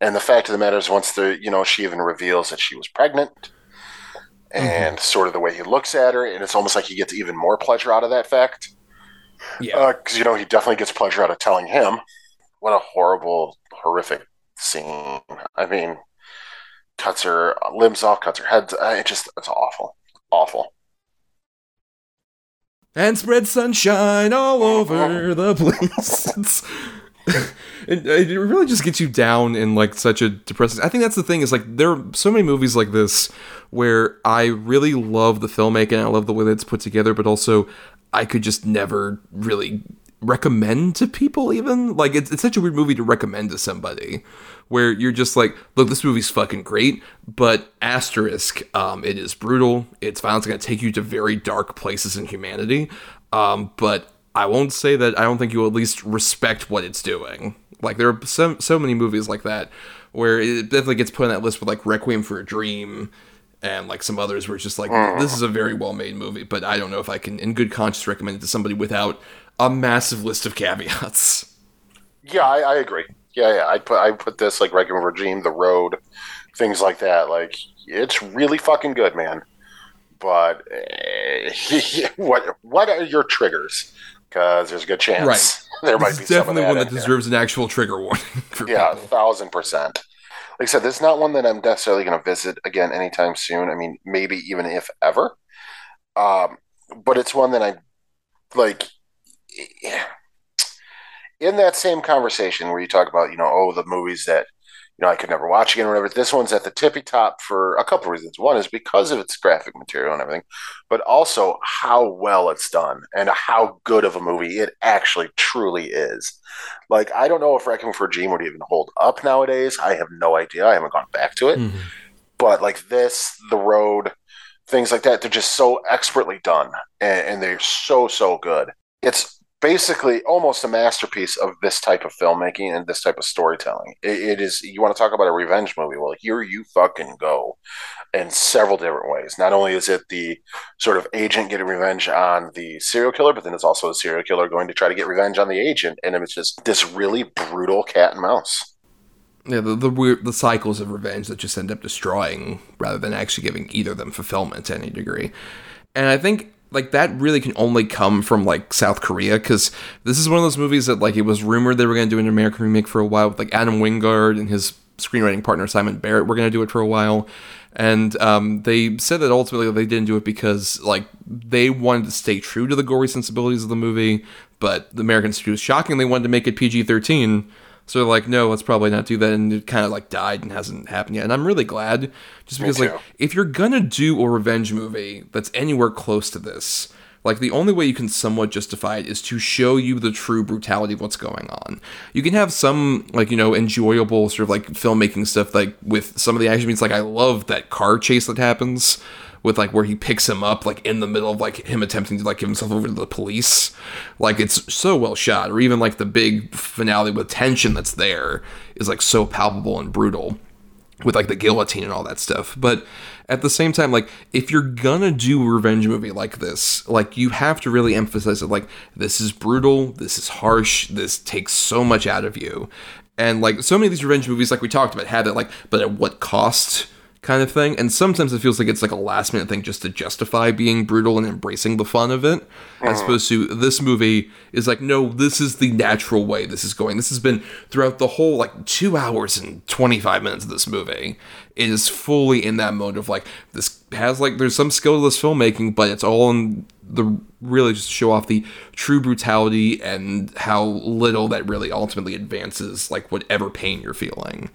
And the fact of the matter is, once the you know she even reveals that she was pregnant, mm-hmm. and mm-hmm. sort of the way he looks at her, and it's almost like he gets even more pleasure out of that fact. Yeah, because uh, you know he definitely gets pleasure out of telling him. What a horrible, horrific scene. I mean, cuts her limbs off, cuts her head. Uh, it just it's awful, awful. And spread sunshine all over the place. it, it really just gets you down in like such a depressing. I think that's the thing is like there are so many movies like this where I really love the filmmaking, I love the way that it's put together, but also I could just never really recommend to people even like it's, it's such a weird movie to recommend to somebody where you're just like, look, this movie's fucking great, but asterisk, um, it is brutal. It's violence going to take you to very dark places in humanity. Um, but I won't say that I don't think you'll at least respect what it's doing. Like there are so so many movies like that where it definitely gets put on that list with like Requiem for a Dream and like some others where it's just like this is a very well made movie, but I don't know if I can in good conscience recommend it to somebody without a massive list of caveats. Yeah, I, I agree yeah, yeah. I put I put this like Requiem Regime, The Road, things like that. Like it's really fucking good, man. But uh, what what are your triggers? Because there's a good chance right. there might be definitely one that deserves there. an actual trigger warning. yeah, a thousand percent. Like I said, this is not one that I'm necessarily going to visit again anytime soon. I mean, maybe even if ever. Um, but it's one that I like. Yeah in that same conversation where you talk about, you know, oh, the movies that, you know, I could never watch again or whatever, this one's at the tippy top for a couple of reasons. One is because of its graphic material and everything, but also how well it's done and how good of a movie it actually truly is. Like, I don't know if Requiem for a Dream would even hold up nowadays. I have no idea. I haven't gone back to it. Mm-hmm. But like this, The Road, things like that, they're just so expertly done and, and they're so, so good. It's basically almost a masterpiece of this type of filmmaking and this type of storytelling. it, it is you want to talk about a revenge movie? Well, here you fucking go, in several different ways. Not only is it the sort of agent getting revenge on the serial killer, but then it's also a serial killer going to try to get revenge on the agent, and it's just this really brutal cat and mouse. Yeah, the the weird the cycles of revenge that just end up destroying rather than actually giving either of them fulfillment to any degree. And I think like that really can only come from like South Korea because this is one of those movies that like it was rumored they were going to do an American remake for a while with like Adam Wingard and his screenwriting partner Simon Barrett were going to do it for a while, and um, they said that ultimately they didn't do it because like they wanted to stay true to the gory sensibilities of the movie, but the American studios shockingly wanted to make it PG thirteen. So they're like, no, let's probably not do that, and it kind of like died and hasn't happened yet. And I'm really glad, just because like if you're gonna do a revenge movie that's anywhere close to this, like the only way you can somewhat justify it is to show you the true brutality of what's going on. You can have some like you know enjoyable sort of like filmmaking stuff like with some of the action scenes. Like I love that car chase that happens with like where he picks him up like in the middle of like him attempting to like give himself over to the police. Like it's so well shot, or even like the big finale with tension that's there is like so palpable and brutal with like the guillotine and all that stuff. But at the same time, like if you're gonna do a revenge movie like this, like you have to really emphasize it. Like this is brutal, this is harsh, this takes so much out of you, and like so many of these revenge movies, like we talked about, have it like, but at what cost? Kind of thing. And sometimes it feels like it's like a last minute thing just to justify being brutal and embracing the fun of it. As mm. opposed to this movie is like, no, this is the natural way this is going. This has been throughout the whole like two hours and 25 minutes of this movie. It is fully in that mode of like, this has like, there's some skill to this filmmaking, but it's all in the really just show off the true brutality and how little that really ultimately advances like whatever pain you're feeling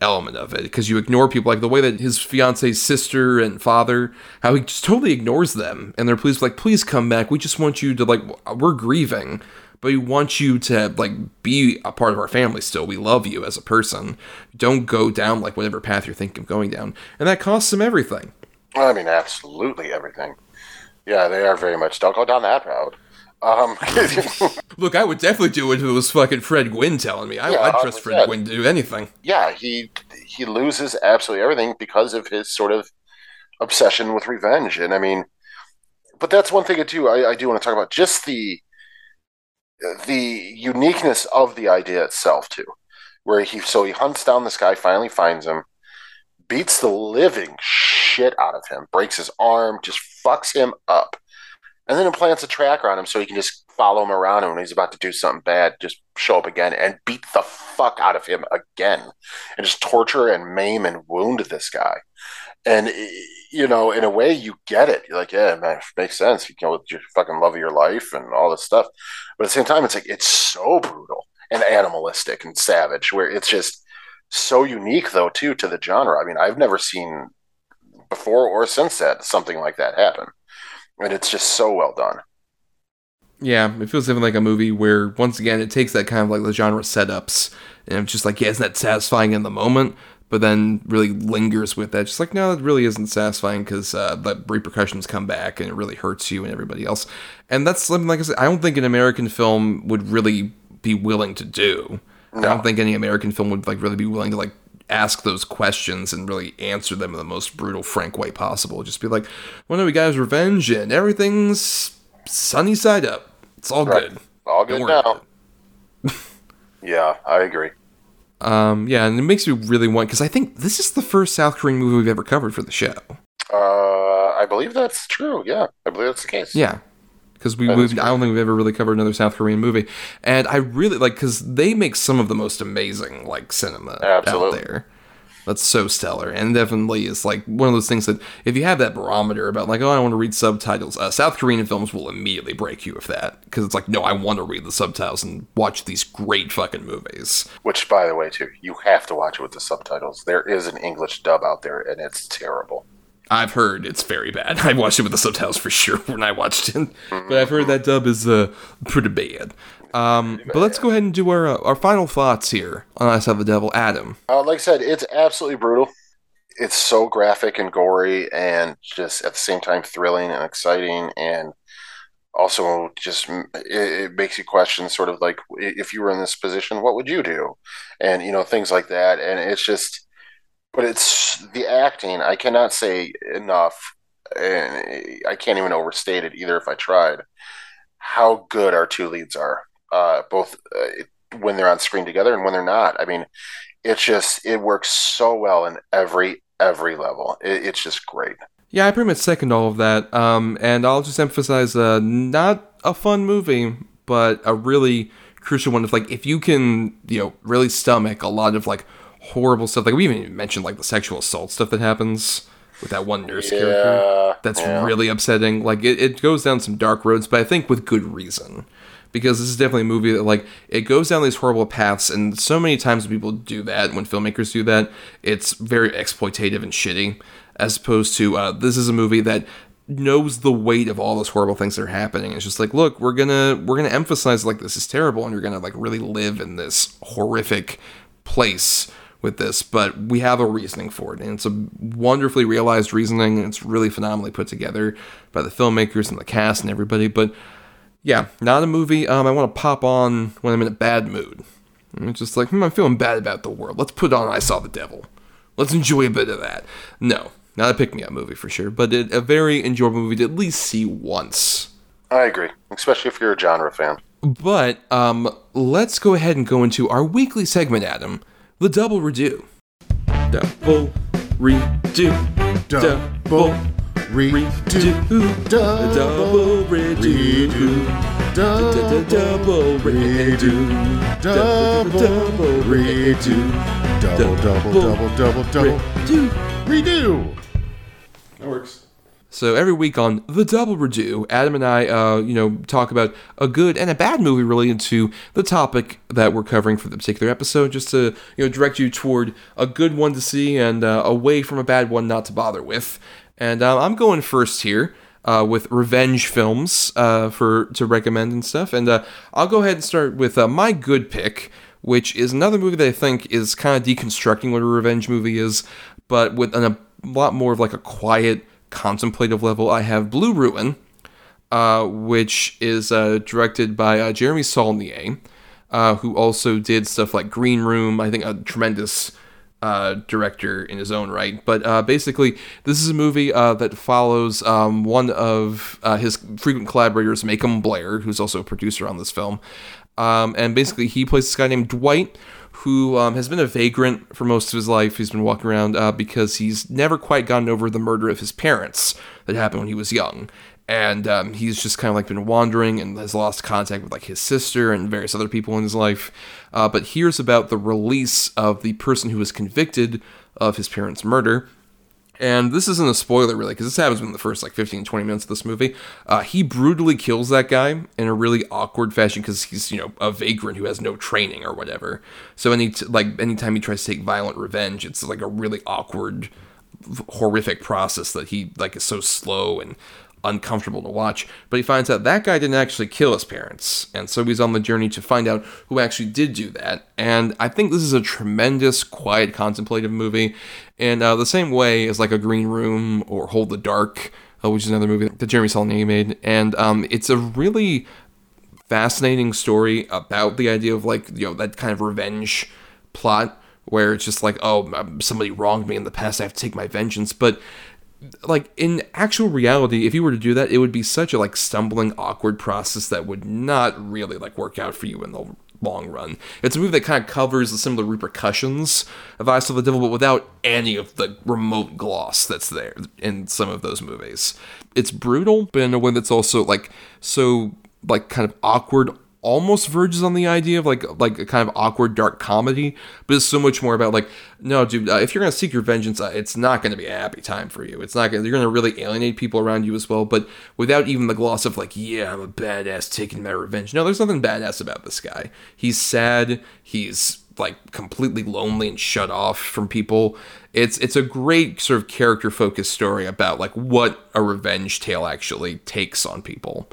element of it because you ignore people like the way that his fiance's sister and father how he just totally ignores them and they're please like please come back we just want you to like we're grieving but we want you to like be a part of our family still we love you as a person don't go down like whatever path you're thinking of going down and that costs him everything I mean, absolutely everything. Yeah, they are very much. Don't go down that road. Um, look i would definitely do it if it was fucking fred gwynne telling me I, Yeah, i'd trust fred 100%. gwynne to do anything yeah, he he loses absolutely everything because of his sort of obsession with revenge. And I mean, but that's one thing too. I, I do want to talk about just the the uniqueness of the idea itself too, where he so he hunts down this guy, finally finds him, beats the living shit out of him, breaks his arm, just fucks him up, and then implants a tracker on him so he can just follow him around and when he's about to do something bad, just show up again and beat the fuck out of him again, and just torture and maim and wound this guy. And you know, in a way, you get it. You're like, yeah, man, it makes sense. You know, with your fucking love of your life and all this stuff. But at the same time, it's like it's so brutal and animalistic and savage, where it's just so unique, though, too, to the genre. I mean, I've never seen before or since that something like that happen, and it's just so well done. Yeah, it feels even like a movie where once again it takes that kind of like the genre setups and it's just like, yeah, isn't that satisfying in the moment? But then really lingers with that. Just like, no, it really isn't satisfying because uh, the repercussions come back and it really hurts you and everybody else. And that's something, like I said, I don't think an American film would really be willing to do. I don't think any American film would like really be willing to like ask those questions and really answer them in the most brutal, frank way possible. Just be like, well, no, we got his revenge and everything's sunny side up. It's all Right. good. All good now. Yeah, I agree. Um, yeah, and it makes me really want because I think this is the first South Korean movie we've ever covered for the show. Uh, I believe that's true. Yeah, I believe that's the case. Yeah, because we, That we've, I don't think we've ever really covered another South Korean movie, and I really like because they make some of the most amazing like cinema Absolutely. out there. That's so stellar, and definitely is like one of those things that if you have that barometer about like, oh, I want to read subtitles, uh, South Korean films will immediately break you with that because it's like, no, I want to read the subtitles and watch these great fucking movies. Which, by the way, too, you have to watch it with the subtitles. There is an English dub out there, and it's terrible. I've heard it's very bad. I watched it with the subtitles for sure when I watched it, but I've heard that dub is uh, pretty bad. Um, but let's go ahead and do our uh, our final thoughts here on I Saw the Devil, Adam. Uh, like I said, it's absolutely brutal. It's so graphic and gory, and just at the same time thrilling and exciting, and also just it, it makes you question, sort of like if you were in this position, what would you do, and you know things like that. And it's just, but it's the acting. I cannot say enough, and I can't even overstate it either if I tried. How good our two leads are, uh, both uh, when they're on screen together and when they're not. I mean, it's just it works so well in every every level. It, it's just great. Yeah, I pretty much second all of that. Um, and I'll just emphasize, uh, not a fun movie, but a really crucial one. Of like, if you can, you know, really stomach a lot of like horrible stuff. Like we even mentioned like the sexual assault stuff that happens with that one nurse character. That's yeah. really upsetting. Like it, it goes down some dark roads, but I think with good reason. Because this is definitely a movie that like it goes down these horrible paths, and so many times when people do that, when filmmakers do that, it's very exploitative and shitty. As opposed to uh, this is a movie that knows the weight of all those horrible things that are happening. It's just like, look, we're gonna we're gonna emphasize like this is terrible, and you're gonna like really live in this horrific place with this, but we have a reasoning for it, and it's a wonderfully realized reasoning, and it's really phenomenally put together by the filmmakers and the cast and everybody. But yeah, not a movie um, I want to pop on when I'm in a bad mood. And it's just like, hmm, I'm feeling bad about the world. Let's put on I Saw the Devil. Let's enjoy a bit of that. No, not a pick me up movie for sure, but it, a very enjoyable movie to at least see once. I agree, especially if you're a genre fan. But um, let's go ahead and go into our weekly segment, Adam, the Double Redo. Double, redo, Double redo. Double redo, Double double redo, Double redo. Double, double, double, double, double. redo. Redo. That works. So every week on the Double Redo, Adam and I, uh, you know, talk about a good and a bad movie related to the topic that we're covering for the particular episode, just to you know direct you toward a good one to see and uh, away from a bad one not to bother with. And uh, I'm going first here. Uh, with revenge films uh, for to recommend and stuff, and uh, I'll go ahead and start with my good pick, which is another movie that I think is kind of deconstructing what a revenge movie is, but with an, a lot more of like a quiet, contemplative level. I have Blue Ruin, uh, which is uh, directed by uh, Jeremy Saulnier, uh, who also did stuff like Green Room. I think a tremendous uh, director in his own right. But basically, this is a movie that follows um, one of his frequent collaborators, Macon Blair, who's also a producer on this film. Um, and basically, he plays this guy named Dwight, who um, has been a vagrant for most of his life. He's been walking around uh, because he's never quite gotten over the murder of his parents that happened when he was young. And um, he's just kind of like been wandering and has lost contact with like his sister and various other people in his life. Uh, but hears about the release of the person who was convicted of his parents' murder. And this isn't a spoiler, really, because this happens in the first like 15, 20 minutes of this movie. Uh, he brutally kills that guy in a really awkward fashion because he's, you know, a vagrant who has no training or whatever. So any t- like anytime he tries to take violent revenge, it's like a really awkward, horrific process that he like is so slow and uncomfortable to watch. But he finds out that guy didn't actually kill his parents, and so he's on the journey to find out who actually did do that. And I think this is a tremendous, quiet, contemplative movie, in uh, the same way as like a Green Room or Hold the Dark, uh, which is another movie that Jeremy Saulnier made. And um, it's a really fascinating story about the idea of like you know that kind of revenge plot where it's just like oh um, somebody wronged me in the past i have to take my vengeance but like in actual reality if you were to do that it would be such a like stumbling awkward process that would not really like work out for you in the long run. It's a movie that kind of covers the similar repercussions of I Saw the Devil but without any of the remote gloss that's there in some of those movies. It's brutal but in a way that's also like so like kind of awkward almost verges on the idea of like like a kind of awkward dark comedy but it's so much more about like no dude uh, if you're gonna seek your vengeance uh, it's not gonna be a happy time for you. It's not gonna you're gonna really alienate people around you as well but without even the gloss of like yeah i'm a badass taking my revenge. No there's nothing badass about this guy. He's sad. He's like completely lonely and shut off from people. It's it's a great sort of character focused story about like what a revenge tale actually takes on people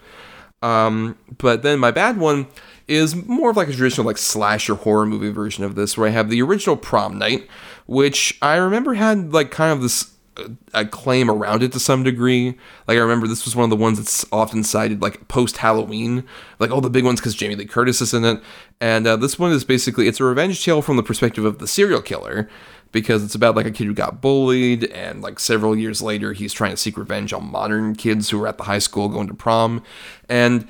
um, but then my bad one is more of like a traditional like slasher horror movie version of this, where I have the original Prom Night, which I remember had like kind of this uh, acclaim around it to some degree. Like I remember this was one of the ones that's often cited like post Halloween, like all the big ones because Jamie Lee Curtis is in it. And uh, this one is basically it's a revenge tale from the perspective of the serial killer because it's about like a kid who got bullied and like several years later he's trying to seek revenge on modern kids who are at the high school going to prom and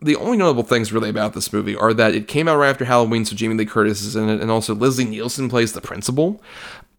the only notable things really about this movie are that it came out right after Halloween, so Jamie Lee Curtis is in it, and also Leslie Nielsen plays the principal.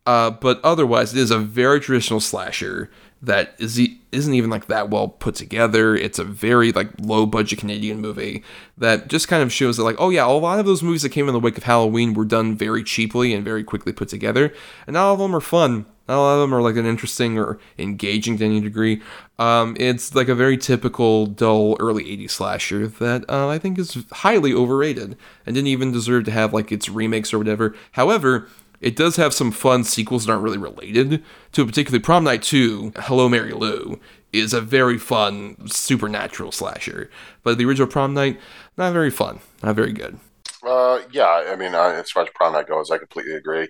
Uh, but otherwise, it is a very traditional slasher that is isn't even like that well put together. It's a very like low budget Canadian movie that just kind of shows that like oh yeah, a lot of those movies that came in the wake of Halloween were done very cheaply and very quickly put together, and not all of them are fun. Not a lot of them are like an interesting or engaging to any degree. Um, it's like a very typical dull early 80s slasher that uh, I think is highly overrated and didn't even deserve to have like its remakes or whatever. However, it does have some fun sequels that aren't really related to it, particularly Prom Night 2, Hello Mary Lou, is a very fun supernatural slasher. But the original Prom Night, not very fun, not very good. Uh, yeah, I mean, uh, as far as prom night goes, I completely agree.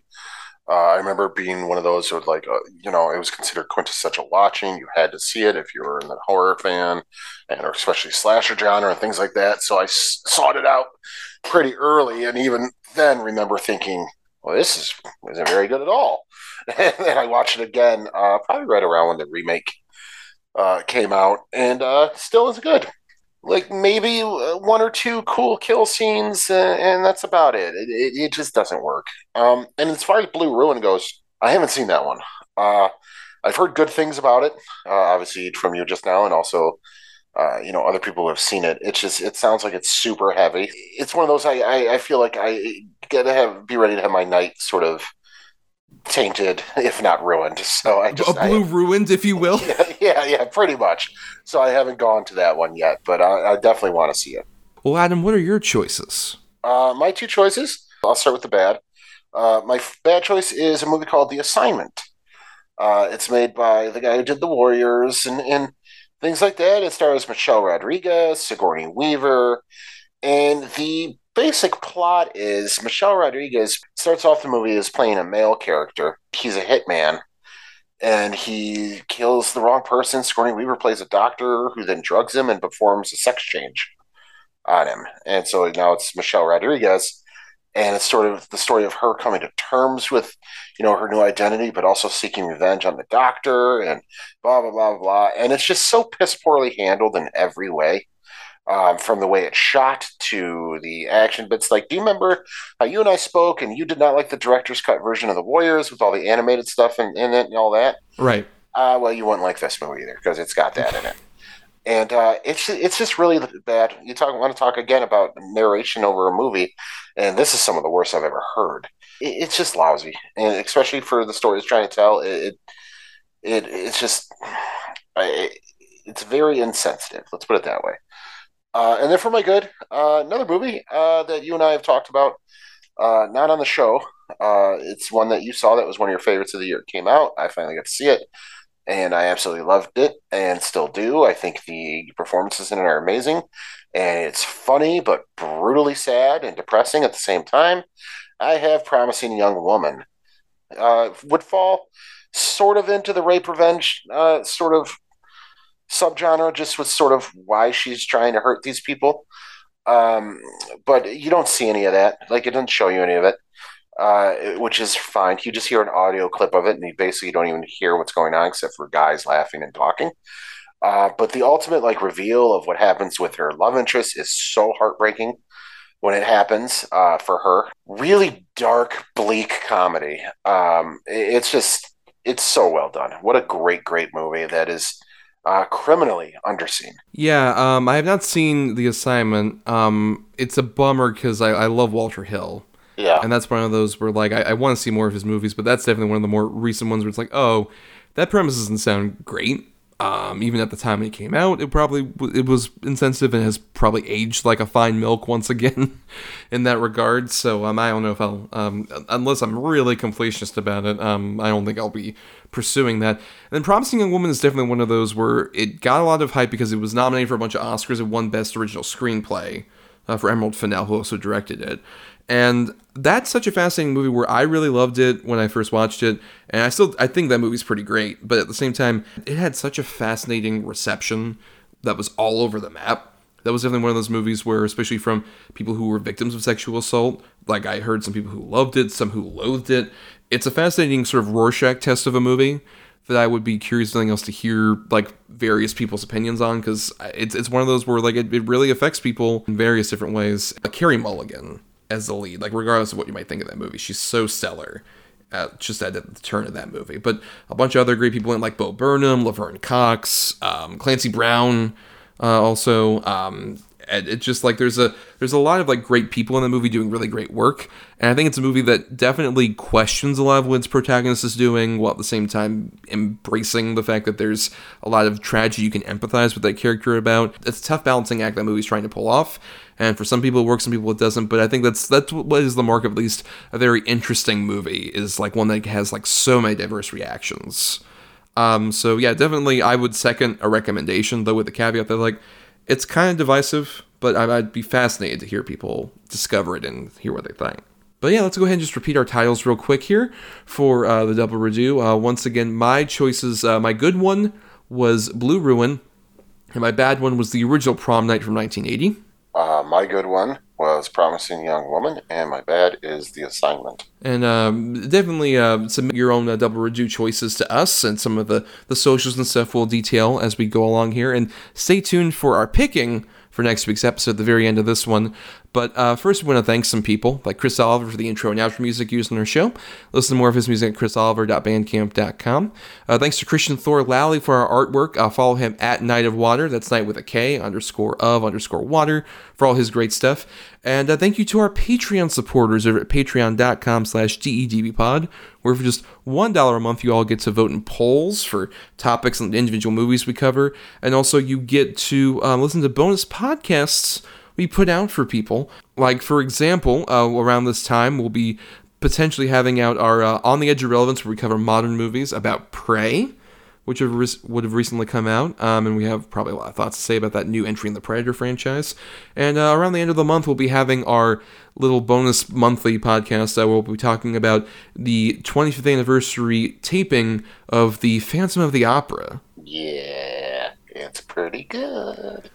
Uh, I remember being one of those who would like, uh, you know, it was considered quintessential watching. You had to see it if you were a horror fan, and or especially slasher genre and things like that. So I s- sought it out pretty early, and even then, remember thinking, "Well, this is isn't very good at all." and then I watched it again, uh, probably right around when the remake uh, came out, and uh, still is good like maybe uh, one or two cool kill scenes, uh, and that's about it. It, it. it just doesn't work. Um, and as far as Blue Ruin goes, I haven't seen that one. Uh, I've heard good things about it, obviously from you just now, and also, uh, you know, other people who have seen it. It's just, it sounds like it's super heavy. It's one of those I, I, I feel like I gotta have be ready to have my night sort of tainted, if not ruined. So I just a blue I, ruined, if you will. yeah, yeah, yeah, pretty much. So I haven't gone to that one yet, but I, I definitely want to see it. Well, Adam, what are your choices? Uh, my two choices. I'll start with the bad. Uh, my f- bad choice is a movie called The Assignment. Uh, it's made by the guy who did The Warriors and, and things like that. It stars Michelle Rodriguez, Sigourney Weaver, and the basic plot is Michelle Rodriguez starts off the movie as playing a male character. He's a hitman, and he kills the wrong person. Sigourney Weaver plays a doctor who then drugs him and performs a sex change on him. And so now it's Michelle Rodriguez, and it's sort of the story of her coming to terms with, you know, her new identity, but also seeking revenge on the doctor and blah blah blah blah. And it's just so piss poorly handled in every way. Um, from the way it's shot to the action bits. Like, do you remember how you and I spoke and you did not like the director's cut version of The Warriors with all the animated stuff in, in it and all that? Right. Uh, well, you wouldn't like this movie either because it's got that in it. And uh, it's it's just really bad. You talk want to talk again about narration over a movie, and this is some of the worst I've ever heard. It, it's just lousy, and especially for the story it's trying to tell. It it it's just it, it's very insensitive. Let's put it that way. Uh, and then for my good, uh, another movie uh, that you and I have talked about, uh, not on the show. Uh, it's one that you saw that was one of your favorites of the year. It came out. I finally got to see it, and I absolutely loved it, and still do. I think the performances in it are amazing, and it's funny but brutally sad and depressing at the same time. I have Promising Young Woman. Uh, would fall sort of into the rape revenge sort of subgenre just with sort of why she's trying to hurt these people. Um, but you don't see any of that. Like it doesn't show you any of it, uh, which is fine. You just hear an audio clip of it, and you basically don't even hear what's going on except for guys laughing and talking. Uh, but the ultimate like reveal of what happens with her love interest is so heartbreaking when it happens uh, for her. Really dark, bleak comedy. Um, it's just it's so well done. What a great, great movie that is uh, criminally underseen. Yeah, um, I have not seen the assignment. Um, it's a bummer because I, I love Walter Hill. Yeah. And that's one of those where like I, I want to see more of his movies, but that's definitely one of the more recent ones where it's like, oh, that premise doesn't sound great. Um, even at the time it came out, it probably it was insensitive and has probably aged like a fine milk once again in that regard. So um, I don't know if I'll um, unless I'm really completionist about it. Um, I don't think I'll be pursuing that. And then Promising Young Woman is definitely one of those where it got a lot of hype because it was nominated for a bunch of Oscars and won Best Original Screenplay uh, for Emerald Fennell, who also directed it. And that's such a fascinating movie where I really loved it when I first watched it, and I still I think that movie's pretty great. But at the same time, it had such a fascinating reception that was all over the map. That was definitely one of those movies where, especially from people who were victims of sexual assault, like I heard some people who loved it, some who loathed it. It's a fascinating sort of Rorschach test of a movie that I would be curious something else to hear like various people's opinions on because it's it's one of those where like it, it really affects people in various different ways. Uh, Carey Mulligan as the lead, like regardless of what you might think of that movie, she's so stellar. At, just at the turn of that movie, but a bunch of other great people in like Bo Burnham, Laverne Cox, um, Clancy Brown, uh, also. Um, it's just like there's a there's a lot of like great people in the movie doing really great work. And i think it's a movie that definitely questions a lot of what its protagonist is doing while at the same time embracing the fact that there's a lot of tragedy you can empathize with that character about. It's a tough balancing act that movie's trying to pull off. And for some people it works some people it doesn't. But i think that's that's what is the mark of at least a very interesting movie is like one that has like so many diverse reactions. Um so yeah definitely i would second a recommendation though with the caveat that like it's kind of divisive, but I'd be fascinated to hear people discover it and hear what they think. But yeah, let's go ahead and just repeat our titles real quick here for uh, the double redo. Uh, once again, my choices, uh, my good one was Blue Ruin, and my bad one was the original Prom Night from 1980. Uh, my good one was Promising Young Woman, and my bad is The Assignment. And um, definitely uh, submit your own uh, double redo choices to us, and some of the, the socials and stuff we'll detail as we go along here. And stay tuned for our picking for next week's episode at the very end of this one. But uh, first, we want to thank some people, like Chris Oliver for the intro and outro music used in our show. Listen to more of his music at chrisoliver.bandcamp.com. Uh, thanks to Christian Thor Lally for our artwork. Uh, follow him at Night of Water. That's night with a K underscore of underscore water for all his great stuff. And uh, thank you to our Patreon supporters over at patreon.com slash DEDBpod, where for just $1 a month, you all get to vote in polls for topics and individual movies we cover. And also, you get to um, listen to bonus podcasts we put out for people. Like, for example, uh, around this time, we'll be potentially having out our uh, On the Edge of Relevance, where we cover modern movies about Prey which have re- would have recently come out, um, and we have probably a lot of thoughts to say about that new entry in the Predator franchise. And uh, around the end of the month, we'll be having our little bonus monthly podcast that we'll be talking about the 25th anniversary taping of the Phantom of the Opera. Yeah, it's pretty good.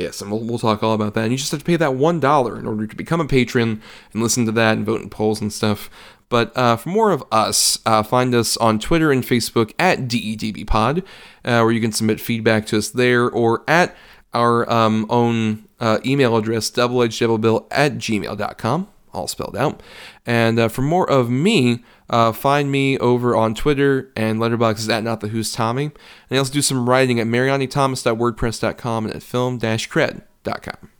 Yes, and we'll, we'll talk all about that. And you just have to pay that $1 in order to become a patron and listen to that and vote in polls and stuff. But uh, for more of us, uh, find us on Twitter and Facebook at DEDBpod, uh, where you can submit feedback to us there, or at our um, own uh, email address, doubleedgeddoublebill at gmail.com, all spelled out. And uh, for more of me, uh, find me over on Twitter and Letterboxd at Not the Who's Tommy. And I also do some writing at marianithomas.wordpress.com and at film-cred.com.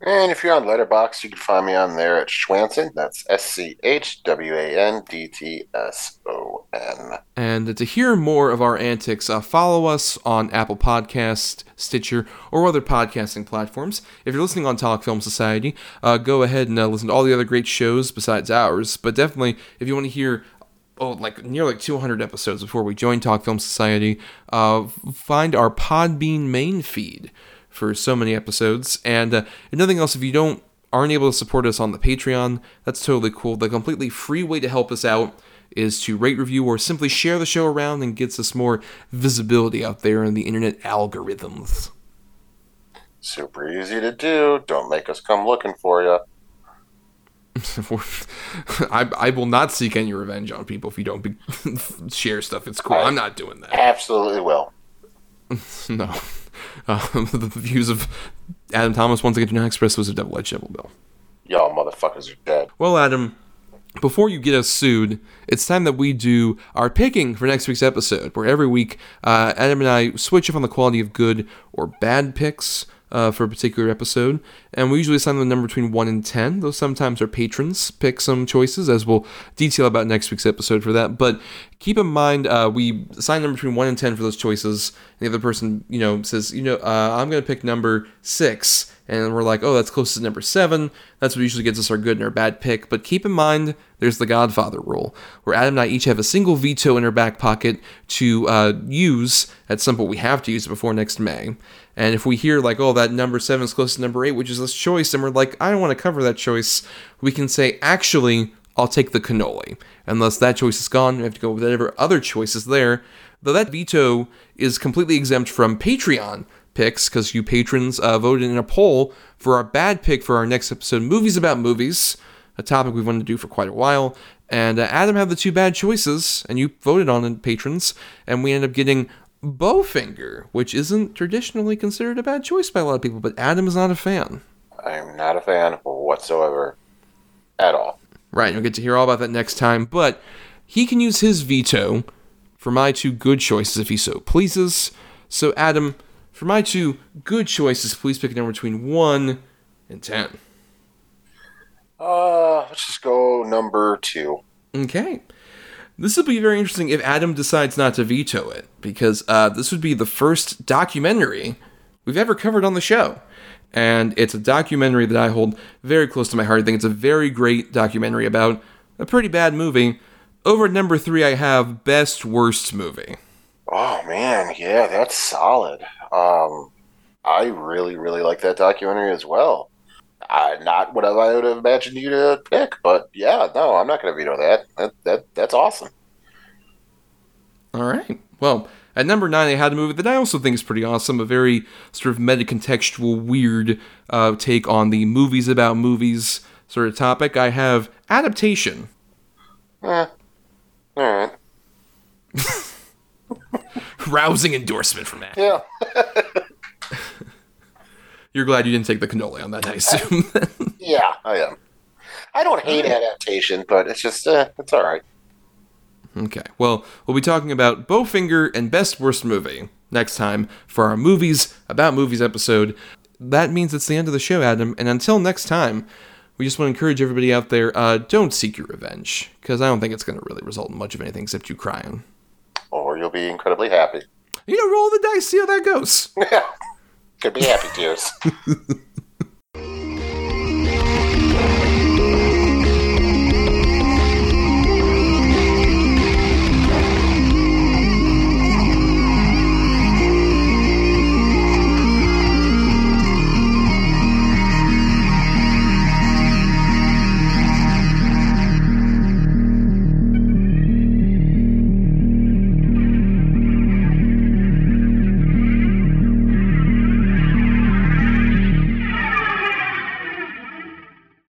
And if you're on Letterboxd, you can find me on there at Schwandtson. That's S C H W A N D T S O N. And to hear more of our antics, uh, follow us on Apple Podcast, Stitcher, or other podcasting platforms. If you're listening on Talk Film Society, uh, go ahead and uh, listen to all the other great shows besides ours. But definitely, if you want to hear oh, like near like 200 episodes before we join Talk Film Society, uh, find our Podbean main feed for so many episodes. And uh, if nothing else, if you don't aren't able to support us on the Patreon, that's totally cool. The completely free way to help us out is to rate, review, or simply share the show around and gets us more visibility out there in the internet algorithms. Super easy to do. Don't make us come looking for you. I, I will not seek any revenge on people if you don't be, share stuff. It's cool. I, I'm not doing that. Absolutely will. no. Uh, the views of Adam Thomas once again not express those of Double Edged Double Bill. Y'all motherfuckers are dead. Well, Adam, before you get us sued, it's time that we do our picking for next week's episode, where every week uh, Adam and I switch up on the quality of good or bad picks uh, for a particular episode. And we usually assign them a number between 1 and 10, though sometimes our patrons pick some choices, as we'll detail about next week's episode for that. But keep in mind, uh, we assign number between 1 and 10 for those choices. And the other person, you know, says, you know, uh, I'm going to pick number 6 and we're like, oh, that's close to number seven. That's what usually gets us our good and our bad pick. But keep in mind, there's the Godfather rule, where Adam and I each have a single veto in our back pocket to uh, use at some point. We have to use it before next May. And if we hear like, oh, that number seven is close to number eight, which is this choice, and we're like, I don't want to cover that choice, we can say, actually, I'll take the cannoli. Unless that choice is gone, we have to go with whatever other choice is there. Though that veto is completely exempt from Patreon picks because you patrons uh, voted in a poll for our bad pick for our next episode, Movies About Movies, a topic we've wanted to do for quite a while. And uh, Adam had the two bad choices, and you voted on it, patrons, and we ended up getting Bowfinger, which isn't traditionally considered a bad choice by a lot of people, but Adam is not a fan. I'm not a fan whatsoever at all. Right, you'll get to hear all about that next time, but he can use his veto for my two good choices if he so pleases. So, Adam, for my two good choices, please pick a number between 1 and 10. Uh, let's just go number two. Okay. This will be very interesting if Adam decides not to veto it, because uh, this would be the first documentary we've ever covered on the show. And it's a documentary that I hold very close to my heart. I think it's a very great documentary about a pretty bad movie. Over at number three, I have Best Worst Movie. Oh man, yeah, that's solid. Um, I really, really like that documentary as well. Uh, not what I would have imagined you to pick, but yeah, no, I'm not going to veto that. That that that's awesome. All right. Well, at number nine, I had a movie that I also think is pretty awesome. A very sort of meta-contextual, weird uh, take on the movies about movies sort of topic. I have adaptation. Eh, all right. Rousing endorsement from that. Yeah. You're glad you didn't take the cannoli on that, I assume. Yeah, I am. I don't hate adaptation, but it's just uh, it's all right. okay. Well, we'll be talking about Bowfinger and Best Worst Movie next time for our movies about movies episode. That means it's the end of the show, Adam. And until next time, we just want to encourage everybody out there: uh, don't seek your revenge, because I don't think it's going to really result in much of anything except you crying. Or you'll be incredibly happy. You know, roll the dice, see how that goes. Could be happy tears.